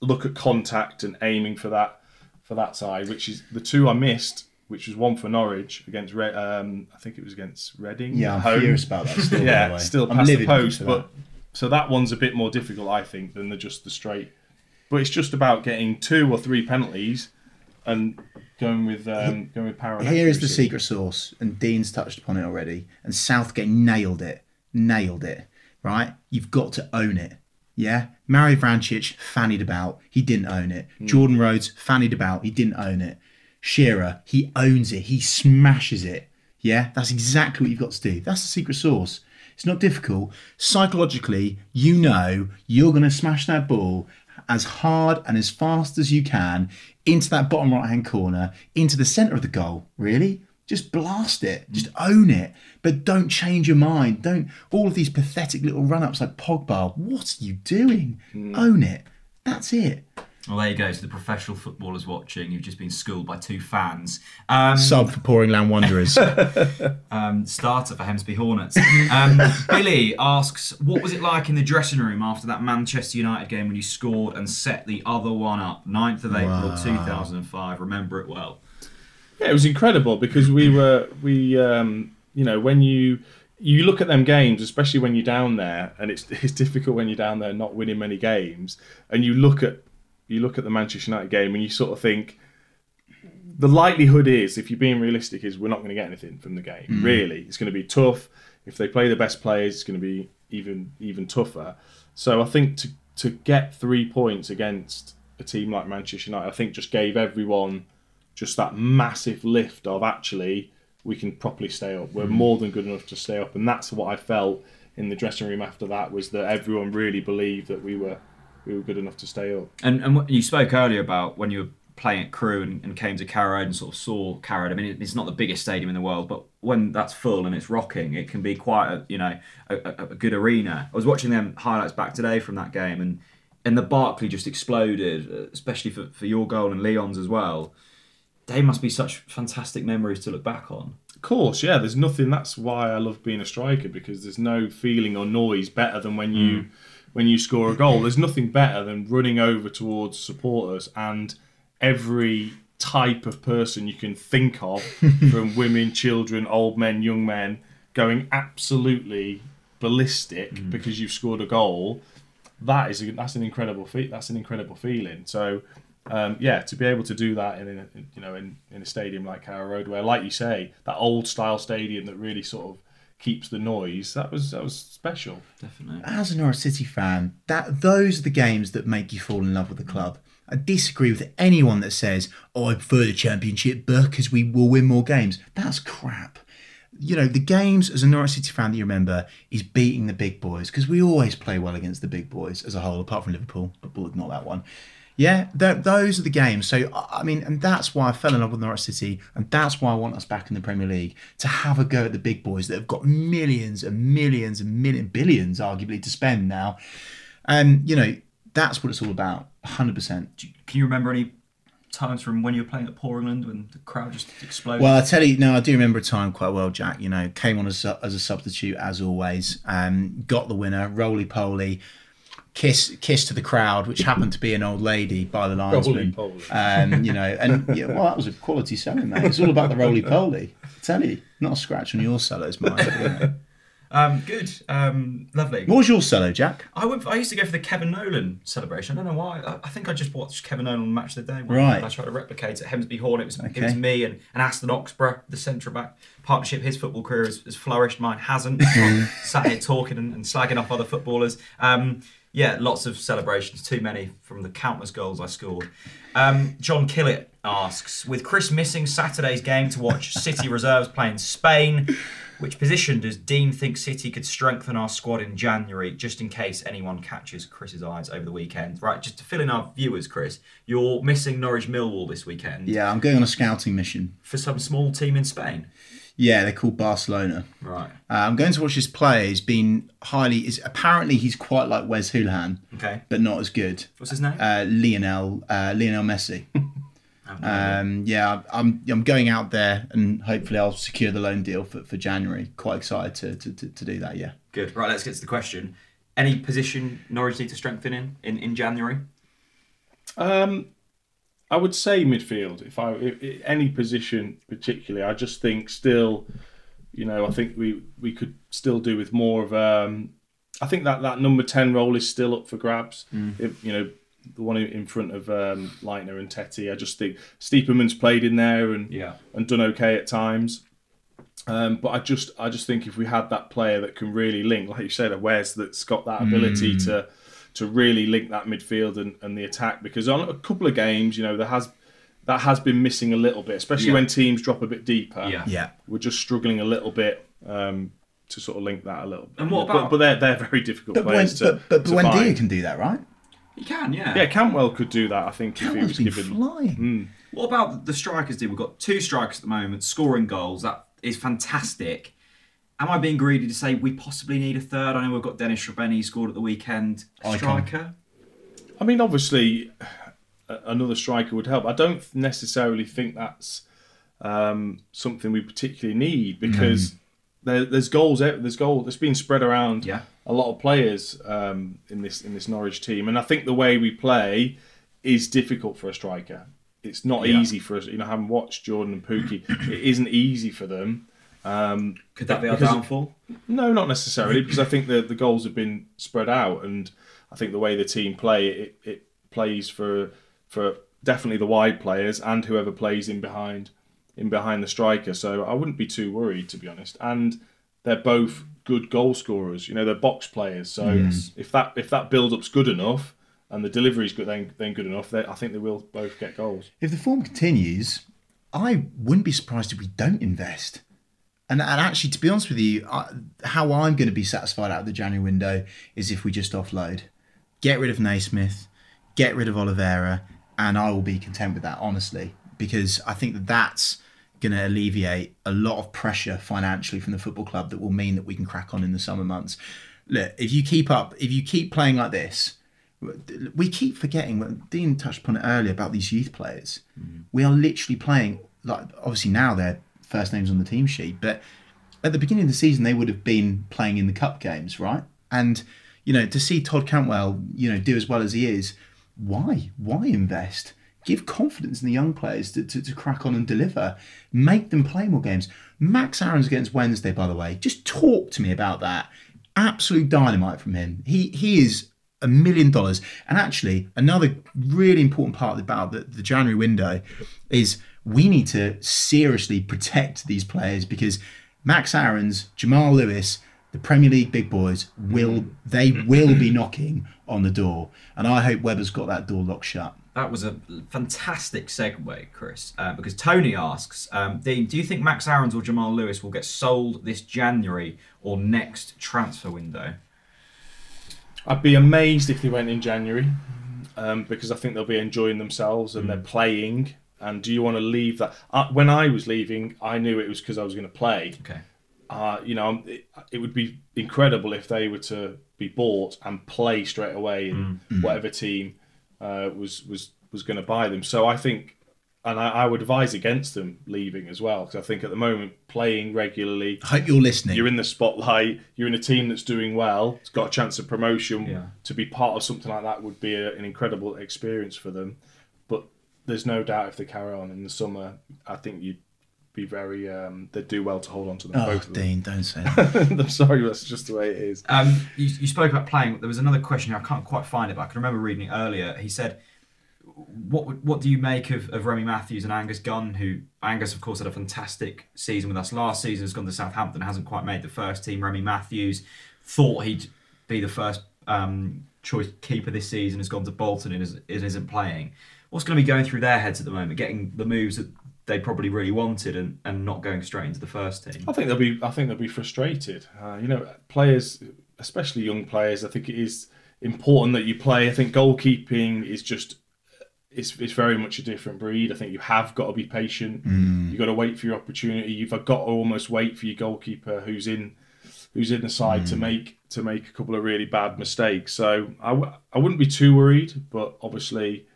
look at contact and aiming for that for that side, which is the two I missed, which was one for Norwich against Re- um, I think it was against Reading. Yeah, I'm home. furious about that. Still, (laughs) Yeah, still I'm past the post, but so that one's a bit more difficult, I think, than the just the straight. But it's just about getting two or three penalties and going with um, going with power. Here is the secret sauce, and Dean's touched upon it already. And Southgate nailed it, nailed it. Right, you've got to own it. Yeah, Mario Vrancic fannied about, he didn't own it. Hmm. Jordan Rhodes fannied about, he didn't own it. Shearer, he owns it, he smashes it. Yeah, that's exactly what you've got to do. That's the secret sauce. It's not difficult. Psychologically, you know you're going to smash that ball as hard and as fast as you can into that bottom right hand corner, into the centre of the goal. Really? Just blast it. Just own it. But don't change your mind. Don't all of these pathetic little run ups like Pogba. What are you doing? Own it. That's it. Well, there you go. So the professional footballers watching, you've just been schooled by two fans. Um, Sub for Poringland Wanderers. (laughs) um, starter for Hemsby Hornets. Um, Billy asks, what was it like in the dressing room after that Manchester United game when you scored and set the other one up? 9th of April 2005. Remember it well. Yeah, it was incredible because we were we um, you know when you you look at them games, especially when you're down there, and it's it's difficult when you're down there not winning many games, and you look at you look at the Manchester United game and you sort of think the likelihood is, if you're being realistic, is we're not going to get anything from the game. Really, it's going to be tough. If they play the best players, it's going to be even even tougher. So I think to to get three points against a team like Manchester United, I think just gave everyone just that massive lift of actually we can properly stay up. We're mm-hmm. more than good enough to stay up, and that's what I felt in the dressing room after that was that everyone really believed that we were we were good enough to stay up. And, and what- you spoke earlier about when you were playing at Crewe and, and came to Carrow and sort of saw Carrow. I mean, it's not the biggest stadium in the world, but when that's full and it's rocking, it can be quite a you know a, a, a good arena. I was watching them highlights back today from that game, and and the Barclay just exploded, especially for, for your goal and Leon's as well. They must be such fantastic memories to look back on. Of course, yeah. There's nothing. That's why I love being a striker because there's no feeling or noise better than when you mm. when you score a goal. There's nothing better than running over towards supporters and every type of person you can think of, (laughs) from women, children, old men, young men, going absolutely ballistic mm. because you've scored a goal. That is a, that's an incredible feat. That's an incredible feeling. So um, yeah, to be able to do that in, a, you know in, in a stadium like Carrow Road, where like you say, that old style stadium that really sort of keeps the noise, that was that was special. Definitely. as a Norwich City fan, that those are the games that make you fall in love with the club. I disagree with anyone that says, "Oh, I prefer the Championship because we will win more games." That's crap. You know, the games as a Norwich City fan that you remember is beating the big boys because we always play well against the big boys as a whole, apart from Liverpool, but we'll ignore that one. Yeah, th- those are the games. So I mean, and that's why I fell in love with Norwich City, and that's why I want us back in the Premier League to have a go at the big boys that have got millions and millions and million billions, arguably, to spend now. And you know, that's what it's all about, hundred percent. Can you remember any times from when you were playing at Poringland when the crowd just exploded? Well, I tell you, no, I do remember a time quite well, Jack. You know, came on as a, as a substitute as always, um, got the winner, roly poly, kiss kiss to the crowd, which happened to be an old lady by the linesman. Roly-poly. Um, you know, and (laughs) yeah, well, that was a quality selling, mate. It's all about the roly poly. Tell you, not a scratch on your cellos, mine. but, (laughs) you know. um, good, um, lovely. What was your cello, Jack? I went. I used to go for the Kevin Nolan celebration. I don't know why. I, I think I just watched Kevin Nolan Match the Day. Right. I tried to replicate it. at Hemsby Hall. It was it was me and, and Aston Oxborough, the centre back partnership. His football career has, has flourished. Mine hasn't. (laughs) Sat here talking and, and slagging off other footballers. Um, yeah, lots of celebrations. Too many from the countless goals I scored. Um, John Killett asks, with Chris missing Saturday's game to watch (laughs) City reserves playing Spain. Which position does Dean think City could strengthen our squad in January, just in case anyone catches Chris's eyes over the weekend? Right, just to fill in our viewers, Chris, you're missing Norwich Millwall this weekend Yeah, I'm going on a scouting mission. for some small team in Spain. Yeah, they're called Barcelona. Right. Uh, I'm going to watch this play. He's been highly. Is apparently he's quite like Wes Hoolahan, Okay. but not as good. What's his name? uh, Lionel uh, Lionel Messi. (laughs) I have no idea. Um, yeah, I'm I'm going out there and hopefully I'll secure the loan deal for, for January. Quite excited to, to, to, to do that. Yeah. Good. Right, let's get to the question. Any position Norwich need to strengthen in in, in January? Um, I would say midfield. If I if, any position particularly, I just think still, you know, I think we we could still do with more of. Um, I think that that number ten role is still up for grabs. If, you know, the one in front of um, Leitner and Tettey. I just think Stiepermann's played in there and Yeah. and done okay at times. Um, but I just I just think if we had that player that can really link, like you said, a Wes that's got that ability to to really link that midfield and, and the attack, because on a couple of games, you know, there has that has been missing a little bit, especially Yeah. when teams drop a bit deeper. Yeah. Yeah. We're just struggling a little bit um, to sort of link that a little bit. And what But- about- But, they're they're very difficult But when, players to, but, but, to when. Dia can do that, right? He can, yeah. Yeah, Cantwell could do that. I think if he Cantwell's was been given. flying. What about the strikers? Do we've got two strikers at the moment scoring goals? That is fantastic. Am I being greedy to say we possibly need a third? I know we've got Dennis Srbeny scored at the weekend. Striker. I mean, obviously, another striker would help. I don't necessarily think that's um, something we particularly need because there, there's goals. There's goal. There's been spread around Yeah. a lot of players um, in this in this Norwich team, and I think the way we play is difficult for a striker. It's not Yeah. easy for us. You know, having watched Jordan and Pukki, it isn't easy for them. Um, Could that be our Because- downfall? no, not necessarily, because I think the the goals have been spread out, and I think the way the team play it, it plays for for definitely the wide players and whoever plays in behind in behind the striker. So I wouldn't be too worried, to be honest. And they're both good goal scorers. You know, they're box players. So if that if that build up's good enough and the delivery's good, then then good enough. They, I think they will both get goals. If the form continues, I wouldn't be surprised if we don't invest. And, and actually, to be honest with you, I, how I'm going to be satisfied out of the January window is if we just offload, get rid of Naismith, get rid of Oliveira, and I will be content with that, honestly, because I think that that's going to alleviate a lot of pressure financially from the football club that will mean that we can crack on in the summer months. Look, if you keep up, if you keep playing like this, we keep forgetting. Dean touched upon it earlier about these youth players. Mm. We are literally playing like obviously now they're first names on the team sheet, but at the beginning of the season they would have been playing in the cup games, right? And you know to see Todd Cantwell, you know, do as well as he is, why? Why invest? Give confidence in the young players to, to, to crack on and deliver. Make them play more games. Max Aarons against Wednesday, by the way. Just talk to me about that. Absolute dynamite from him. He he is a million dollars. And actually, another really important part about the, the January window is we need to seriously protect these players because Max Aarons, Jamal Lewis, the Premier League big boys will they will be knocking on the door, and I hope Webber's got that door locked shut. That was a fantastic segue, Chris, uh, because Tony asks, um, Dean, do you think Max Aarons or Jamal Lewis will get sold this January or next transfer window? I'd be amazed if they went in January, um, because I think they'll be enjoying themselves and mm. they're playing. And do you want to leave that? Uh, when I was leaving, I knew it was because I was going to play. Okay. Uh, you know, it, it, would be incredible if they were to be bought and play straight away in mm. whatever team uh, was was was going to buy them. So I think and I, I, would advise against them leaving as well because I think at the moment playing regularly. I hope you're listening. You're in the spotlight. You're in a team that's doing well. It's got a chance of promotion. Yeah. To be part of something like that would be a, an incredible experience for them. But there's no doubt if they carry on in the summer, I think you'd be very. Um, they'd do well to hold on to them. Oh, both Dean, don't say (laughs) that. I'm sorry, that's just the way it is. Um, you, you spoke about playing. There was another question. here. I can't quite find it, but I can remember reading it earlier. He said what what do you make of, of Remi Matthews and Angus Gunn? Who Angus, of course, had a fantastic season with us last season. Has gone to Southampton, hasn't quite made the first team. Remi Matthews thought he'd be the first um, choice keeper this season. Has gone to Bolton and, is, and isn't playing. What's going to be going through their heads at the moment? Getting the moves that they probably really wanted and, and not going straight into the first team. I think they'll be. I think they'll be frustrated. Uh, you know, players, especially young players. I think it is important that you play. I think goalkeeping is just it's, it's very much a different breed. I think you have got to be patient. Mm. You've got to wait for your opportunity. You've got to almost wait for your goalkeeper who's in who's in the side mm. to make to make a couple of really bad mistakes. So I w- I wouldn't be too worried, but obviously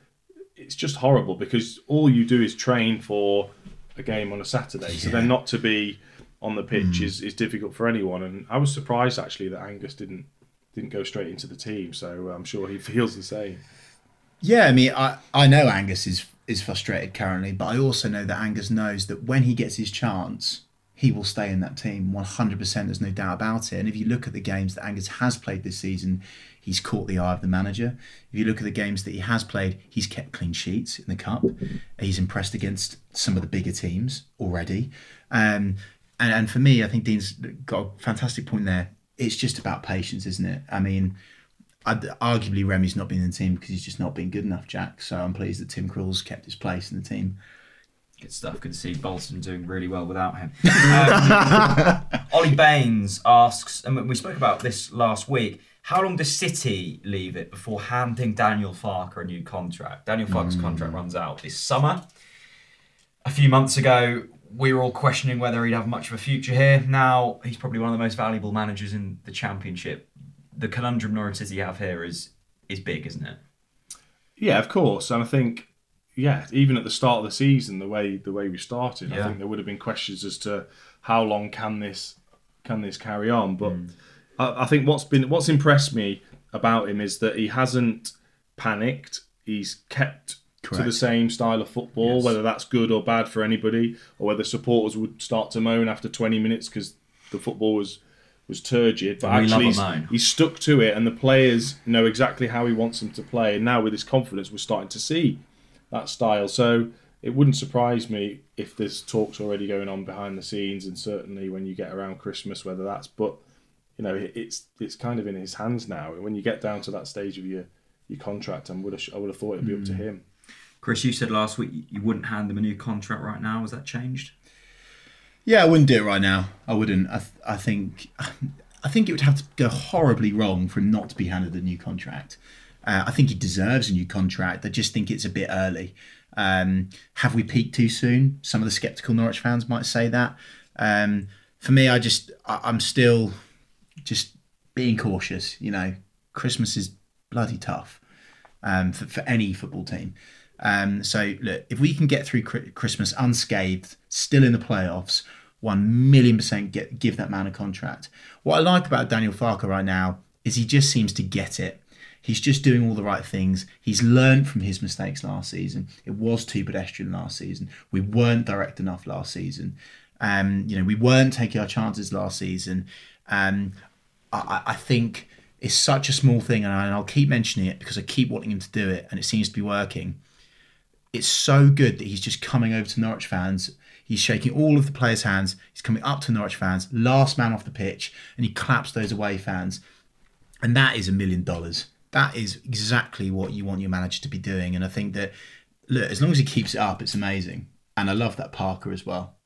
it's just horrible because all you do is train for a game on a Saturday. Yeah. So then not to be on the pitch mm. is, is difficult for anyone. And I was surprised actually that Angus didn't didn't go straight into the team. So I'm sure he (laughs) feels the same. Yeah, I mean, I, I know Angus is is frustrated currently, but I also know that Angus knows that when he gets his chance, he will stay in that team 100%. There's no doubt about it. And if you look at the games that Angus has played this season, he's caught the eye of the manager. If you look at the games that he has played, he's kept clean sheets in the cup. He's impressed against some of the bigger teams already. Um, and, and for me, I think Dean's got a fantastic point there. It's just about patience, isn't it? I mean, I'd, arguably Remi's not been in the team because he's just not been good enough, Jack. So I'm pleased that Tim Krul's kept his place in the team. Good stuff. Good to see Bolton doing really well without him. Um, (laughs) Ollie Baines asks, and we spoke about this last week. How long does City leave it before handing Daniel Farke a new contract? Daniel Farke's mm. contract runs out this summer. A few months ago, we were all questioning whether he'd have much of a future here. Now he's probably one of the most valuable managers in the Championship the conundrum Norwich City have here is is big, isn't it? Yeah, of course, and I think yeah, even at the start of the season, the way the way we started, yeah. I think there would have been questions as to how long can this can this carry on. But mm. I, I, think what's been what's impressed me about him is that he hasn't panicked. He's kept Correct. to the same style of football, yes. whether that's good or bad for anybody, or whether supporters would start to moan after 20 minutes because the football was was turgid, but actually he's, he's, stuck to it, and the players know exactly how he wants them to play. And now with his confidence, we're starting to see that style. So it wouldn't surprise me if there's talks already going on behind the scenes, and certainly when you get around Christmas, whether that's but you know it's it's kind of in his hands now. And when you get down to that stage of your your contract, I would have I would have thought it'd be mm. up to hmm. him. Chris, you said last week you wouldn't hand him a new contract right now. Has that changed? Yeah, I wouldn't do it right now. I wouldn't. I, th- I think I think it would have to go horribly wrong for him not to be handed a new contract. Uh, I think he deserves a new contract. I just think it's a bit early. Um, have we peaked too soon? Some of the sceptical Norwich fans might say that. Um, for me, I just I, I'm still just being cautious. You know, Christmas is bloody tough um, for, for any football team. Um, so look, if we can get through Christmas unscathed, still in the playoffs, one million percent get give that man a contract. What I like about Daniel Farke right now is he just seems to get it. He's just doing all the right things. He's learned from his mistakes last season. It was too pedestrian last season. We weren't direct enough last season. Um, you know, we weren't taking our chances last season. Um, I, I think it's such a small thing, and, I, and I'll keep mentioning it because I keep wanting him to do it, and it seems to be working. It's so good that he's just coming over to Norwich fans. He's shaking all of the players' hands. He's coming up to Norwich fans, last man off the pitch, and he claps those away fans. And that is a million dollars. That is exactly what you want your manager to be doing. And I think that, look, as long as he keeps it up, it's amazing. And I love that Farke as well.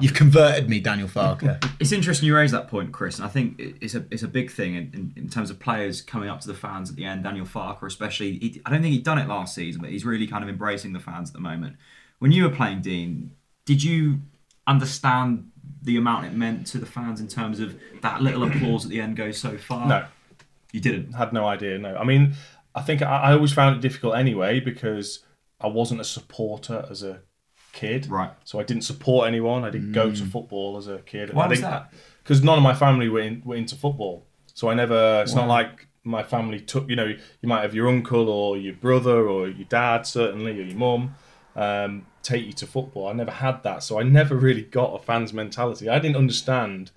You've converted me, Daniel Farke. (laughs) It's interesting you raise that point, Chris, and I think it's a it's a big thing in, in, in terms of players coming up to the fans at the end. Daniel Farke, especially, he, I don't think he'd done it last season, but he's really kind of embracing the fans at the moment. When you were playing Dean, did you understand the amount it meant to the fans in terms of that little applause at the end goes so far? No. you didn't. had no idea. No, I mean, I think I, I always found it difficult anyway because I wasn't a supporter as a kid. Right. So I didn't support anyone. I didn't go to football as a kid. Why I was that? Because none of my family were, in, were into football. So I never. It's not like my family took. You know, you might have your uncle or your brother or your dad certainly or your mum um, take you to football. I never had that. So I never really got a fan's mentality. I didn't understand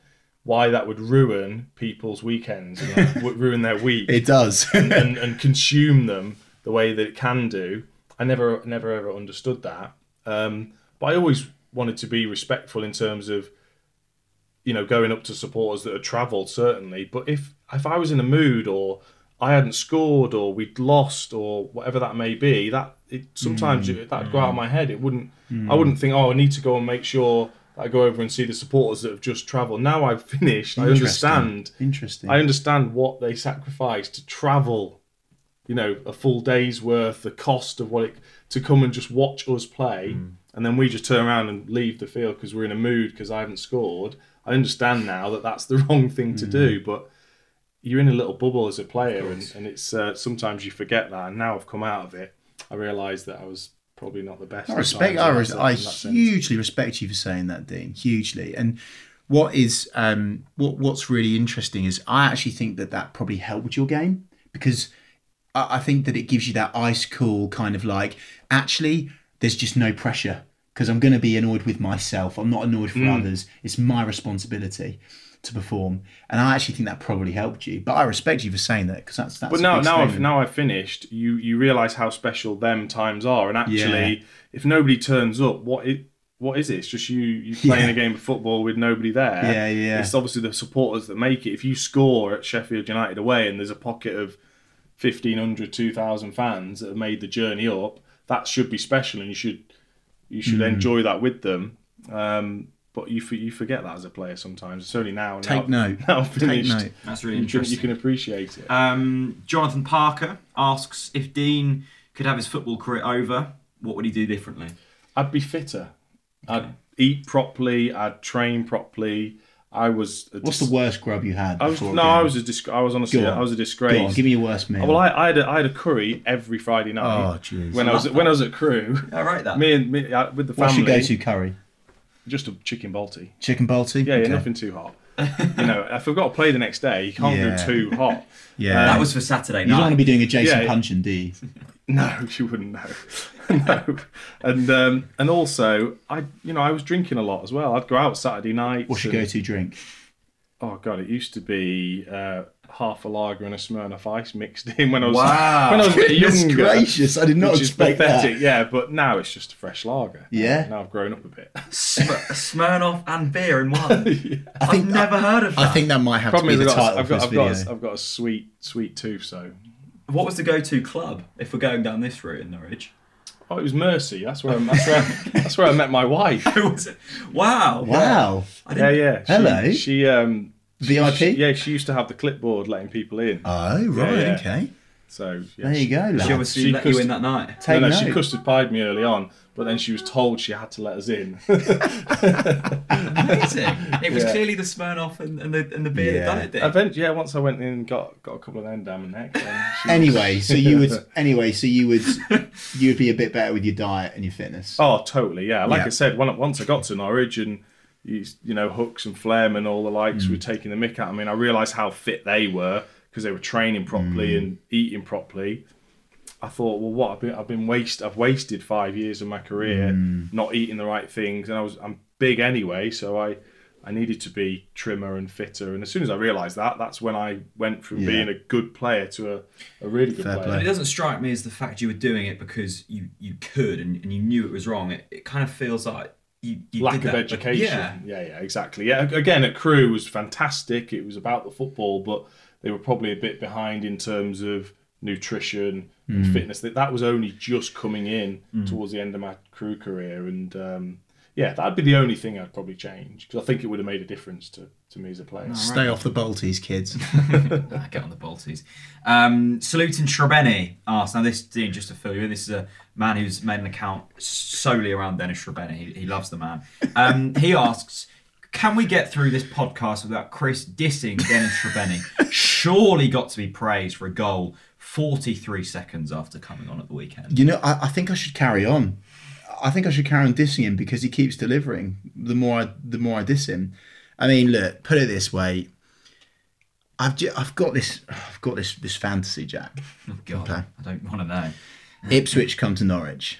why that would ruin people's weekends, (laughs) ruin their week it does. and, (laughs) and consume them the way that it can do. I never, never ever understood that. Um, but I always wanted to be respectful in terms of, you know, going up to supporters that had travelled certainly. But if if I was in a mood or I hadn't scored or we'd lost or whatever that may be, that it sometimes it, that'd go out of my head. It wouldn't. I wouldn't think, oh, I need to go and make sure I go over and see the supporters that have just travelled. Now I've (laughs) finished. I understand. Interesting. I understand what they sacrificed to travel, you know, a full day's worth, the cost of what it to come and just watch us play, and then we just turn around and leave the field because we're in a mood because I haven't scored. I understand now that that's the (laughs) wrong thing to do, but you're in a little bubble as a player, and, and it's uh, sometimes you forget that. And now I've come out of it, I realise that I was probably not the best. I respect. I, res- I that sense. hugely respect you for saying that, Dean. Hugely. And what is um, what what's really interesting is I actually think that that probably helped your game because I, I think that it gives you that ice cool kind of like actually there's just no pressure because I'm going to be annoyed with myself. I'm not annoyed for Mm. others. It's my responsibility to perform, and I actually think that probably helped you. But I respect you for saying that because that's that's. But now, now I've now I've finished. You you realise how special them times are, and actually, Yeah. if nobody turns up, what it what is it? It's just you you (laughs) playing Yeah. a game of football with nobody there. Yeah, yeah. It's obviously the supporters that make it. If you score at Sheffield United away, and there's a pocket of 1,500, 2,000 fans that have made the journey up, that should be special, and you should you should Mm. enjoy that with them. Um, but you you forget that as a player sometimes. It's only now. now Take I've- note. (laughs) Now I've Take note. That's really You can, interesting. you can appreciate it. Um, Jonathan Parker asks if Dean could have his football career over, what would he do differently? I'd be fitter. I'd eat properly. I'd train properly. I was. A What's dis- the worst grub you had? I was no. I was a. Dis- I was honestly. Go on. I was a Go disgrace. on, give me your worst meal. well, I, I had a, I had a curry every Friday night. Oh, jeez. When I was when I was at Crewe, I write that. me and me uh, with the family. What's family, your go-to curry? just a chicken balti. Chicken balti? Yeah, yeah, nothing too hot. you know, if I've got to play the next day, you can't Yeah. go too hot. Yeah. that was for Saturday night. you don't want to be doing a Jason Yeah. Puncheon, do you? (laughs) (laughs) No, she wouldn't know. (laughs) no, and um, and also I, you know, I was drinking a lot as well. I'd go out Saturday night. What's your go-to drink? Oh god, it used to be uh, half a lager and a Smirnoff Ice mixed in when I was Wow. when I was a bit Goodness younger. gracious, I did not which is expect pathetic, that. yeah. But now it's just a fresh lager. Yeah? Now I've grown up a bit. Sm- (laughs) Smirnoff and beer in one. I think I've never heard of that. I think that might have Problem to be the I've got, title I've for got, this I've video. got, a, I've got a sweet, sweet tooth. So, What was the go-to club if we're going down this route in Norwich? oh, it was Mercy. That's where, I, that's where, I, that's where I met my wife. (laughs) Who was it? Wow. wow. I Yeah, yeah. She, Hello? She, um, VIP? she- yeah, she used to have the clipboard letting people in. Oh, right, yeah. okay. So yeah, There you go, She obviously She let you in that night. Take no, no, she note. custard pied me early on, but then she was told she had to let us in. (laughs) Amazing. It was Yeah. clearly the Smirnoff and, and the and the beer Yeah. that done it. Did. Eventually, yeah, once I went in and got got a couple of them down my neck. Then she Anyway, so you would (laughs) anyway, so you would you would be a bit better with your diet and your fitness. Oh, totally. Yeah, like Yeah. I said, when, once I got to Norwich and you, you know Hucks and Flem and all the likes mm. were taking the mick out. I mean, I realised how fit they were because they were training properly hmm. and eating properly. I thought, well, what I've been, I've been waste, I've wasted five years of my career hmm. not eating the right things, and I was, I'm big anyway, so I, I needed to be trimmer and fitter. And as soon as I realised that, that's when I went from Yeah. being a good player to a, a really good Fair player. But it doesn't strike me as the fact you were doing it because you, you could and, and you knew it was wrong. It, it kind of feels like you, you lack did of that, but- education. Yeah. yeah, yeah, exactly. Yeah, again, at Crewe was fantastic. It was about the football, but they were probably a bit behind in terms of nutrition Mm. and fitness. That that was only just coming in towards the end of my Crewe career, and um, yeah, that'd be the only thing I'd probably change because I think it would have made a difference to, to me as a player. Stay off the balties, kids. (laughs) Get on the Balties. Um, saluting Srbeny asked, now this, Dean, just to fill you in, this is a man who's made an account solely around Dennis Srbeny. He, he loves the man. Um, he (laughs) asks, can we get through this podcast without Chris dissing Dennis Srbeny? Surely got to be praised for a goal 43 seconds after coming on at the weekend. You know, I, I think I should carry on. I think I should carry on dissing him because he keeps delivering. The more I, the more I diss him. I mean, look, put it this way. I've ju- I've got this I've got this this fantasy, Jack. Oh, God, Okay. I don't want to know. Ipswich come to Norwich,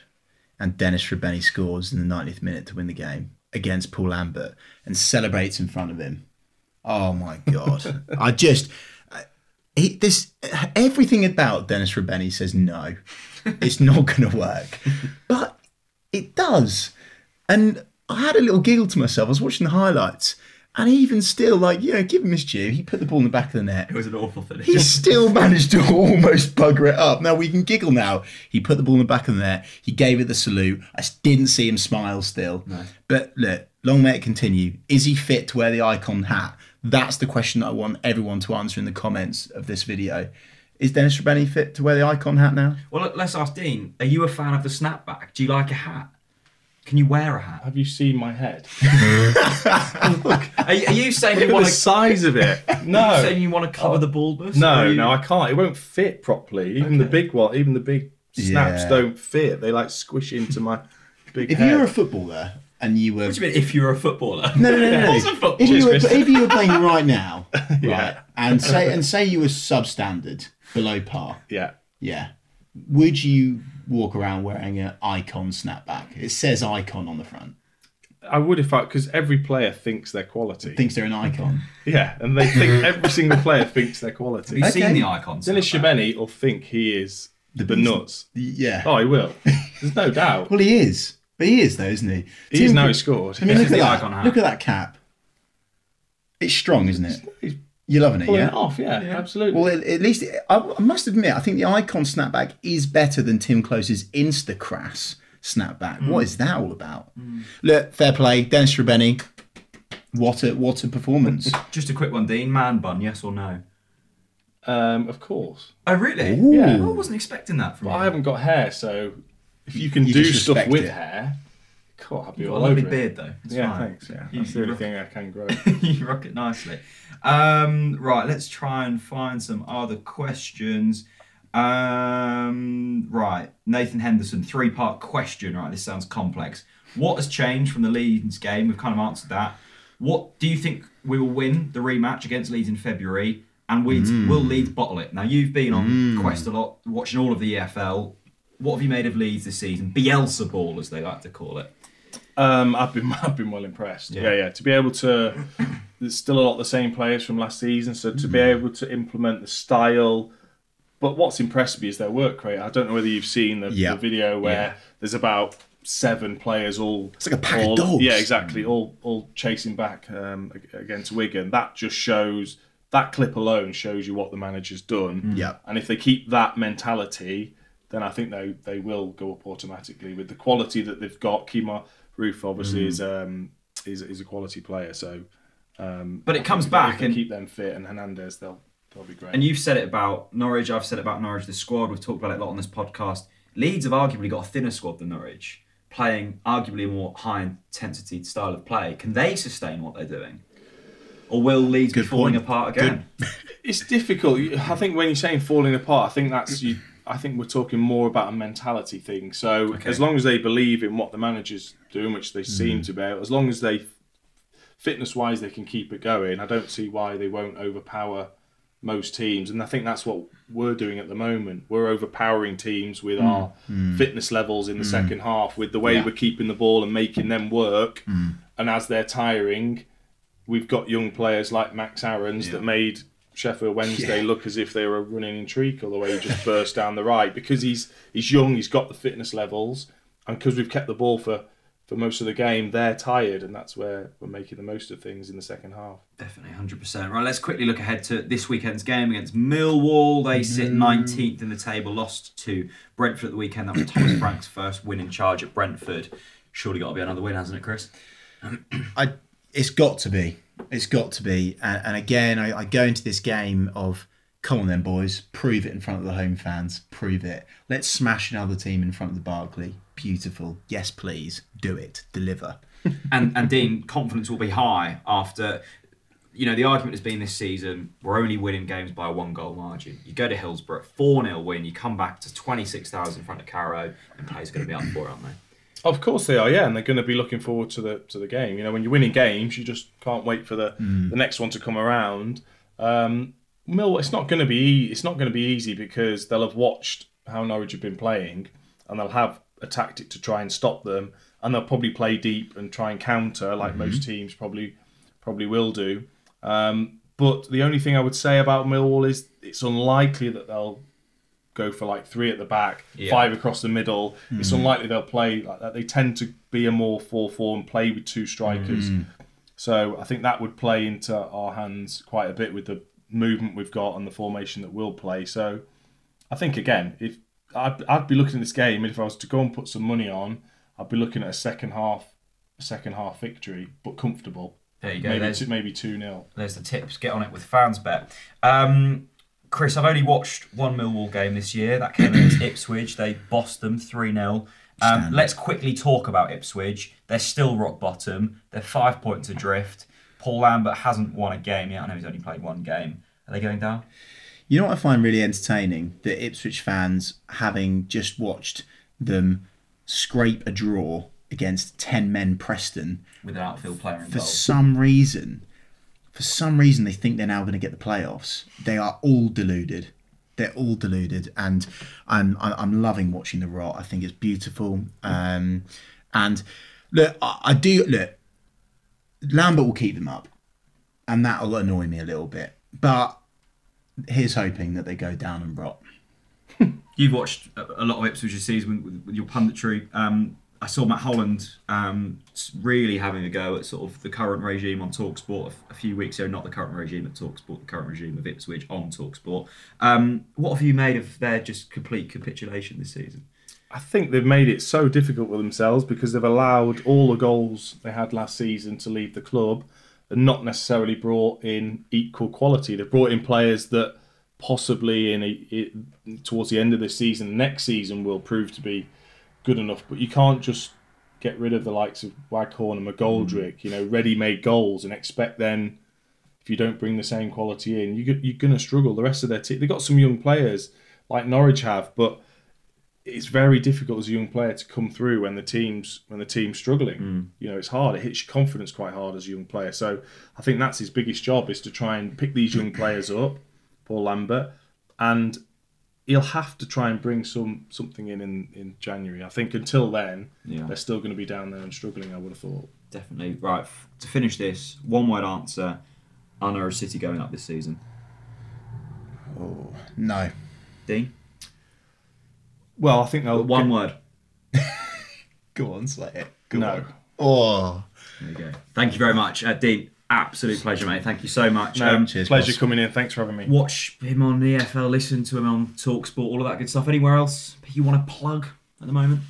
and Dennis Srbeny scores in the 90th minute to win the game against Paul Lambert and celebrates in front of him. Oh my god! I just he, this everything about Dennis Srbeny says no, it's not (laughs) going to work, but it does. And I had a little giggle to myself. I was watching the highlights, and even still, like you know, give him his due. He put the ball in the back of the net. It was an awful finish. He still managed to (laughs) almost bugger it up. Now we can giggle now. He put the ball in the back of the net. He gave it the salute. I didn't see him smile still. But look, long may it continue. Is he fit to wear the icon hat? That's the question that I want everyone to answer in the comments of this video. Is Dennis Srbeny fit to wear the icon hat now? Well, let's ask Dean. Are you a fan of the snapback? Do you like a hat? Can you wear a hat? Have you seen my head? (laughs) Are, you- are you saying you Look at want the to? size of it. (laughs) No, Are you saying you want to cover the baldness? No, you- no, I can't. It won't fit properly. Even the big one, even the big snaps Yeah. don't fit. They like squish into my big If head. you were a footballer and you were What do you mean? If you're a footballer? No, no, no, no. I was (laughs) a. If you, were, if you were playing right now, right, Yeah. and say and say you were substandard, below par, yeah, yeah, would you walk around wearing an icon snapback? It says icon on the front. I would if I because every player thinks they're quality. Thinks they're an icon. (laughs) yeah, and they think every single player thinks they're Have quality. you Okay. seen the icons? Dennis Srbeny will think he is the, beast. nuts. Yeah. Oh, he will. There's no (laughs) doubt. Well, he is. But he is, though, isn't he? He is Tim- now he scored. I mean, This look at the that. icon hat. Look at that cap. It's strong, isn't it? He's You're loving it, pulling yeah? it off. Yeah, absolutely. Well, at, at least I, I must admit, I think the icon snapback is better than Timm Klose's Insta crass snapback. What is that all about? Look, fair play, Dennis Srbeny. What a what a performance! (laughs) Just a quick one, Dean. Man bun, yes or no? um, of course. Oh, really? Yeah. I wasn't expecting that from But you. I haven't got hair, so if you can You do stuff with it. hair, God, I'll be You've got all a lovely over it. beard, though. It's Yeah, fine. thanks. Yeah, You- that's the only rock- thing I can grow. (laughs) you rock it nicely. Um, right, let's try and find some other questions. Um, right, Nathan Henderson, three part question. Right, this sounds complex. What has changed from the Leeds game? We've kind of answered that. What do you think we will win the rematch against Leeds in February? And Leeds, will Leeds bottle it? Now, you've been on Quest a lot, watching all of the EFL. What have you made of Leeds this season? Bielsa ball, as they like to call it. Um, I've been (laughs) I've been well impressed. Yeah. Yeah. yeah, To be able to, there's still a lot of the same players from last season. So to be Mm. able to implement the style, but what's impressed me is their work rate. I don't know whether you've seen the, Yeah. the video where Yeah. there's about seven players all. It's like a pack of dogs. Yeah, exactly. All all chasing back um, against Wigan. That just shows that clip alone shows you what the manager's done. Yeah. And if they keep that mentality, then I think they, they will go up automatically with the quality that they've got. Kemar Roofe obviously is um is is a quality player, so um, But it I comes back and- keep them fit and Hernandez, they'll that'll be great. And you've said it about Norwich. I've said it about Norwich. The squad. We've talked about it a lot on this podcast. Leeds have arguably got a thinner squad than Norwich, playing arguably a more high intensity style of play. Can they sustain what they're doing, or will Leeds be falling point. apart again? (laughs) it's difficult. I think when you're saying falling apart, I think that's (clears throat) you. I think we're talking more about a mentality thing. So Okay. as long as they believe in what the manager's doing, which they seem Mm. to be, as long as they, fitness wise, they can keep it going. I don't see why they won't overpower most teams, and I think that's what we're doing at the moment. We're overpowering teams with mm. our mm. fitness levels in the mm. second half, with the way Yeah. we're keeping the ball and making them work. And as they're tiring, we've got young players like Max Aarons that made Sheffield Wednesday look as if they were running in treacle the way he just burst down the right because he's he's young, he's got the fitness levels, and because we've kept the ball for for most of the game, they're tired, and that's where we're making the most of things in the second half. Definitely, hundred percent. Right, let's quickly look ahead to this weekend's game against Millwall. They sit mm. nineteenth in the table, lost to Brentford at the weekend. That was Thomas (clears throat) Frank's first win in charge at Brentford. Surely got to be another win, hasn't it, Chris? I, it's got to be. It's got to be. And, and again, I, I go into this game of, come on then, boys, prove it in front of the home fans. Prove it. Let's smash another team in front of the Barclay. Beautiful. Yes, please. Do it. Deliver. (laughs) and and Dean, confidence will be high after. You know, the argument has been this season, we're only winning games by a one goal margin. You go to Hillsborough, 4 0 win, you come back to 26,000 in front of Carrow, and players going to be up for it, aren't they? Of course they are, yeah, and they're going to be looking forward to the to the game. You know, when you're winning games, you just can't wait for the the next one to come around. Um, Mill, it's not going to be it's not going to be easy because they'll have watched how Norwich have been playing, and they'll have a tactic to try and stop them, and they'll probably play deep and try and counter like most teams probably probably will do. Um, but the only thing I would say about Millwall is it's unlikely that they'll go for like three at the back, Yeah. five across the middle. It's unlikely they'll play like that. They tend to be a more 4 4 and play with two strikers. So I think that would play into our hands quite a bit with the movement we've got and the formation that we'll play. So I think, again, if I'd, I'd be looking at this game, and if I was to go and put some money on, I'd be looking at a second half, a second half victory, but comfortable. There you go. Maybe There's- two, maybe two 0 There's the tips. Get on it with fans bet. Um, Chris, I've only watched one Millwall game this year. That came against (clears throat) Ipswich. They bossed them 3 0. Um, let's quickly talk about Ipswich. They're still rock bottom. They're five points adrift. Paul Lambert hasn't won a game yet. I know he's only played one game. Are they going down? You know what I find really entertaining? That Ipswich fans, having just watched them scrape a draw against 10 men Preston, With an outfield player in for goal. some reason, for some reason, they think they're now going to get the playoffs. They are all deluded. They're all deluded, and I'm I'm loving watching the rot. I think it's beautiful. Um, and look, I, I do look. Lambert will keep them up, and that'll annoy me a little bit. But here's hoping that they go down and rot. (laughs) You've watched a a lot of Ipswich this season with, with your punditry. Um, I saw Matt Holland um, really having a go at sort of the current regime on Talksport a, few weeks ago. Not the current regime at Talksport, the current regime of Ipswich on Talksport. Um, what have you made of their just complete capitulation this season? I think they've made it so difficult for themselves because they've allowed all the goals they had last season to leave the club and not necessarily brought in equal quality. They've brought in players that possibly in a, it, towards the end of this season, next season, will prove to be good enough. But you can't just get rid of the likes of Waghorn and McGoldrick, you know, ready-made goals and expect then if you don't bring the same quality in, you, you're going to struggle. The rest of their team, they've got some young players like Norwich have, but it's very difficult as a young player to come through when the team's when the team's struggling. Mm. You know, it's hard. It hits your confidence quite hard as a young player. So I think that's his biggest job is to try and pick these young players up, Paul Lambert, and he'll have to try and bring some something in in, in January. I think until then, Yeah. they're still going to be down there and struggling. I would have thought. Definitely. Right, to finish this, one word answer. Are Norwich City going up this season? Oh no, Dean? Well, I think they'll One get- word. (laughs) go on, say it. Go No. on. Oh, There you go. Thank you very much. Uh, Dean, absolute pleasure, mate. Thank you so much. No, Um, Cheers, pleasure boss. coming in. Thanks for having me. watch him on the EFL, listen to him on Talksport, all of that good stuff. Anywhere else you want to plug at the moment?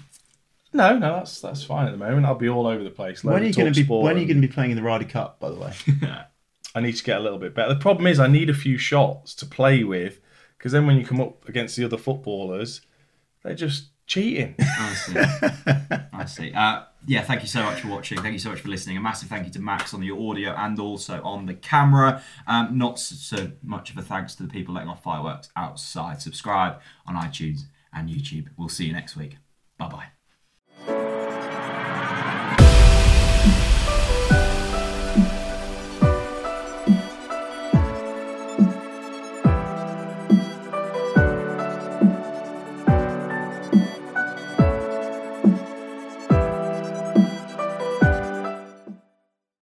No, no, that's that's fine at the moment. I'll be all over the place. when are you going to be? Talksport When are you going to be playing in the Ryder Cup? By the way, (laughs) I need to get a little bit better. The problem is I need a few shots to play with because then when you come up against the other footballers, they're just cheating. I see. I see. Uh, yeah, thank you so much for watching. Thank you so much for listening. A massive thank you to Max on the audio and also on the camera. Um, not so much of a thanks to the people letting off fireworks outside. Subscribe on iTunes and YouTube. We'll see you next week. Bye bye.